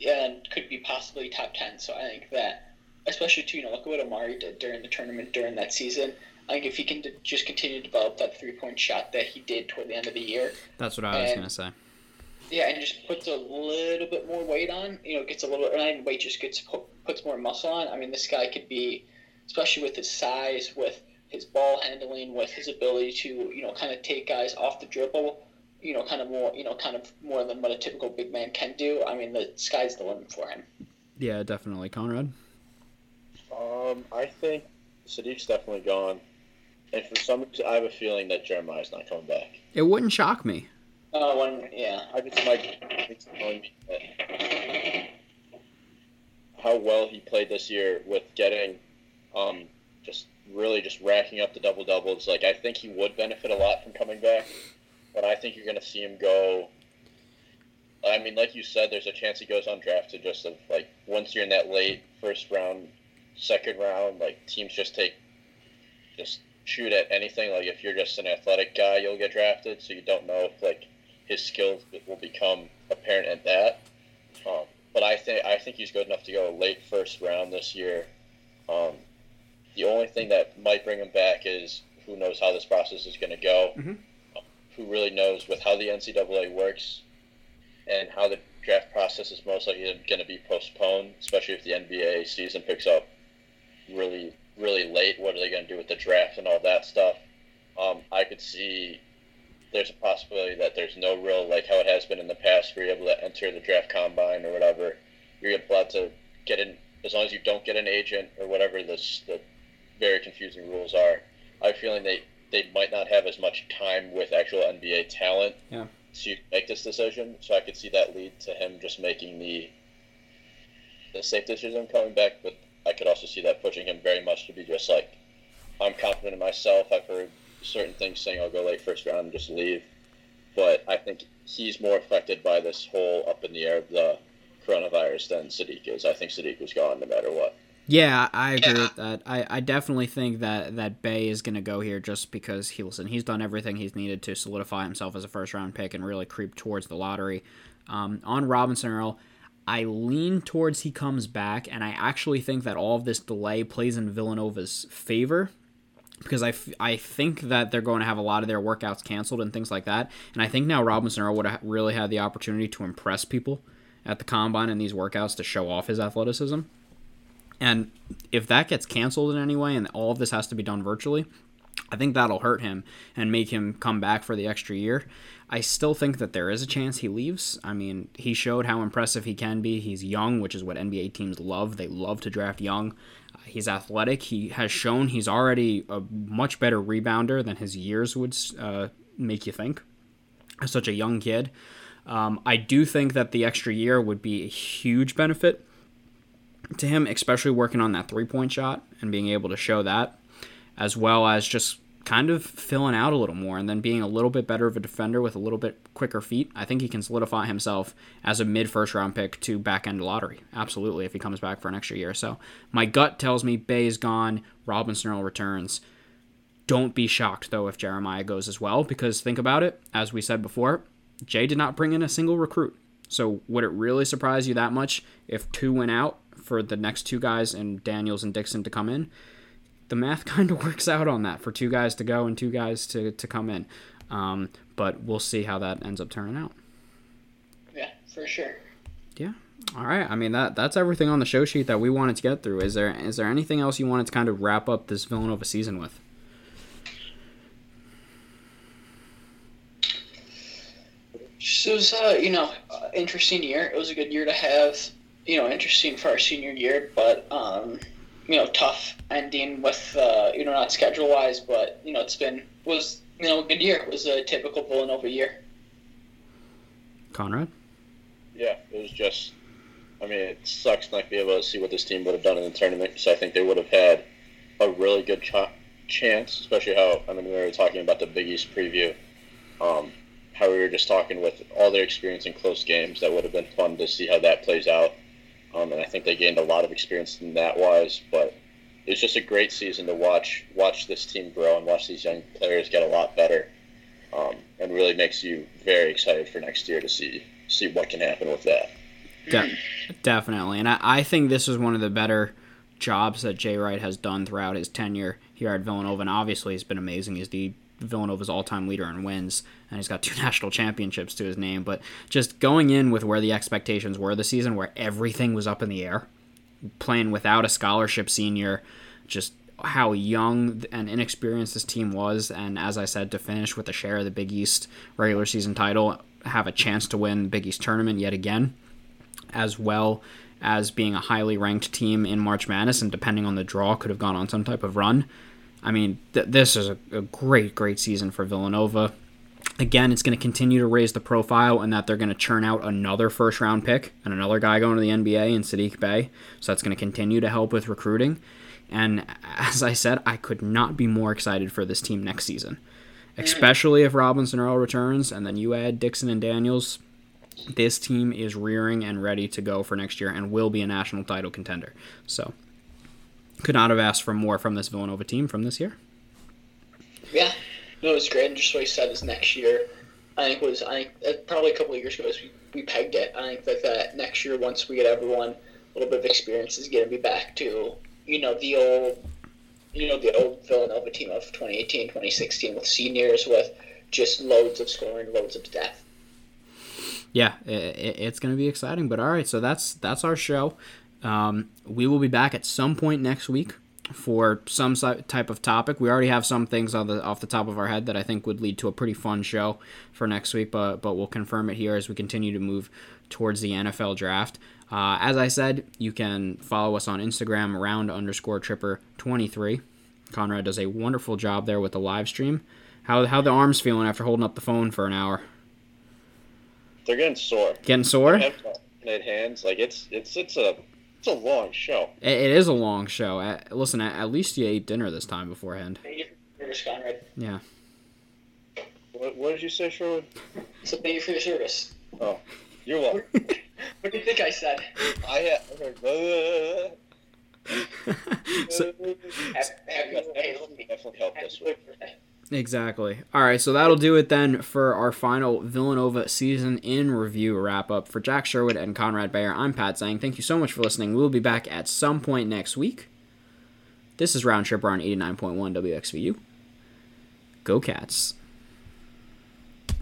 and could be possibly top 10. So I think that, especially too, you know, look at what Amari did during the tournament during that season. I think if he can d- just continue to develop that three point shot that he did toward the end of the year, That's what I was gonna say. yeah, and just puts a little bit more weight on, you know, gets a little, bit, and weight just gets pu- puts more muscle on. I mean, this guy could be, especially with his size, with his ball handling, with his ability to, you know, kind of take guys off the dribble, you know, kind of more, you know, kind of more than what a typical big man can do. I mean, the sky's the limit for him. Yeah, definitely, Conrad. Um, I think Saddiq's definitely gone, and for some reason, I have a feeling that Jeremiah's not coming back. It wouldn't shock me. Oh, one, yeah. I just might it's me that how well he played this year with getting, um, just really just racking up the double doubles. Like I think he would benefit a lot from coming back, but I think you're going to see him go. I mean, like you said, there's a chance he goes undrafted. Just of like once you're in that late first round, second round, like teams just take, just shoot at anything. Like if you're just an athletic guy, you'll get drafted. So you don't know if like his skills will become apparent at that. Um, but I think I think he's good enough to go late first round this year. Um, the only thing that might bring him back is who knows how this process is going to go. Mhm. Um, who really knows with how the NCAA works and how the draft process is most likely going to be postponed, especially if the NBA season picks up really really late. What are they going to do with the draft and all that stuff? Um, I could see there's a possibility that there's no real like how it has been in the past, where you're able to enter the draft combine or whatever. You're allowed to get in as long as you don't get an agent or whatever this the very confusing rules are. I have a feeling they they might not have as much time with actual NBA talent Yeah. to make this decision. So I could see that lead to him just making the the safe decision coming back, but I could also see that pushing him very much to be just like, I'm confident in myself. I've heard certain things saying I'll go late first round and just leave. But I think he's more affected by this whole up in the air of the coronavirus than Saddiq is. I think Saddiq was gone no matter what. Yeah, I agree with that. I, I definitely think that that Bey is going to go here just because he listen. He's done everything he's needed to solidify himself as a first round pick and really creep towards the lottery. Um, on Robinson Earl, I lean towards he comes back, and I actually think that all of this delay plays in Villanova's favor because I, f- I think that they're going to have a lot of their workouts canceled and things like that. And I think now Robinson Earl would have really had the opportunity to impress people at the combine and these workouts to show off his athleticism. And if that gets canceled in any way and all of this has to be done virtually, I think that'll hurt him and make him come back for the extra year. I still think that there is a chance he leaves. I mean, he showed how impressive he can be. He's young, which is what NBA teams love. They love to draft young. Uh, he's athletic. He has shown he's already a much better rebounder than his years would uh, make you think. As such a young kid. Um, I do think that the extra year would be a huge benefit to him, especially working on that three point shot and being able to show that, as well as just kind of filling out a little more and then being a little bit better of a defender with a little bit quicker feet. I think he can solidify himself as a mid first round pick to back end lottery. Absolutely, if he comes back for an extra year. So my gut tells me Bey is gone, Robinson Earl returns. Don't be shocked though if Jeremiah goes as well, because think about it, as we said before, Jay did not bring in a single recruit. So would it really surprise you that much if two went out for the next two guys and Daniels and Dixon to come in? The math kind of works out on that for two guys to go and two guys to, to come in. Um, but we'll see how that ends up turning out. Yeah, for sure. Yeah. All right. I mean that that's everything on the show sheet that we wanted to get through. Is there is there anything else you wanted to kind of wrap up this Villanova season with? Just, it was, uh, you know, interesting year. It was a good year to have. You know, interesting for our senior year, but um, you know, tough ending with uh, you know not schedule wise, but you know it's been was you know a good year. It was a typical Villanova year. Conrad? Yeah, it was just. I mean, it sucks not to be able to see what this team would have done in the tournament because I think they would have had a really good ch- chance, especially how I mean we were talking about the Big East preview, um, how we were just talking with all their experience in close games. That would have been fun to see how that plays out, um, and I think they gained a lot of experience in that wise. But it was just a great season to watch watch this team grow and watch these young players get a lot better, um, and really makes you very excited for next year to see see what can happen with that. De- definitely. And I, I think this is one of the better jobs that Jay Wright has done throughout his tenure here at Villanova. And obviously, he's been amazing. He's the Villanova's all time leader in wins, and he's got two national championships to his name. But just going in with where the expectations were the season, where everything was up in the air, playing without a scholarship senior, just how young and inexperienced this team was, and as I said, to finish with a share of the Big East regular season title, have a chance to win Big East tournament yet again, as well as being a highly ranked team in March Madness, and depending on the draw, could have gone on some type of run. I mean, th- this is a, a great, great season for Villanova. Again, it's going to continue to raise the profile and that they're going to churn out another first round pick and another guy going to the NBA in Saddiq Bey. So that's going to continue to help with recruiting. And as I said, I could not be more excited for this team next season, especially if Robinson Earl returns and then you add Dixon and Daniels. This team is rearing and ready to go for next year and will be a national title contender. So, could not have asked for more from this Villanova team from this year. Yeah, no, it's great. And just what he said is next year. I think was I think uh, probably a couple of years ago we, we pegged it. I think that, that next year once we get everyone a little bit of experience is going to be back to you know the old you know the old Villanova team of 2018 2016 with seniors with just loads of scoring, loads of depth. Yeah, it, it's going to be exciting. But all right, so that's that's our show. Um, we will be back at some point next week for some type of topic. We already have some things on the off the top of our head that I think would lead to a pretty fun show for next week, but but we'll confirm it here as we continue to move towards the NFL draft. Uh, as I said, you can follow us on Instagram round underscore tripper twenty three. Conrad does a wonderful job there with the live stream. How how the arms feeling after holding up the phone for an hour? They're getting sore. Getting sore. Hands like it's it's it's a it's a long show. It, it is a long show. At, listen, at, at, least you ate dinner this time beforehand. Service, Conrad. Yeah. What, what did you say, Sherwood? So thank you for your service. Oh, you're welcome. what do you think I said? I had. so, definitely helped us with. Exactly. All right, so that'll do it then for our final Villanova season in review wrap up. For Jack Sherwood and Conrad Bayer, I'm Pat saying thank you so much for listening. We'll be back at some point next week. This is Round on 89.1 WXVU. Go Cats.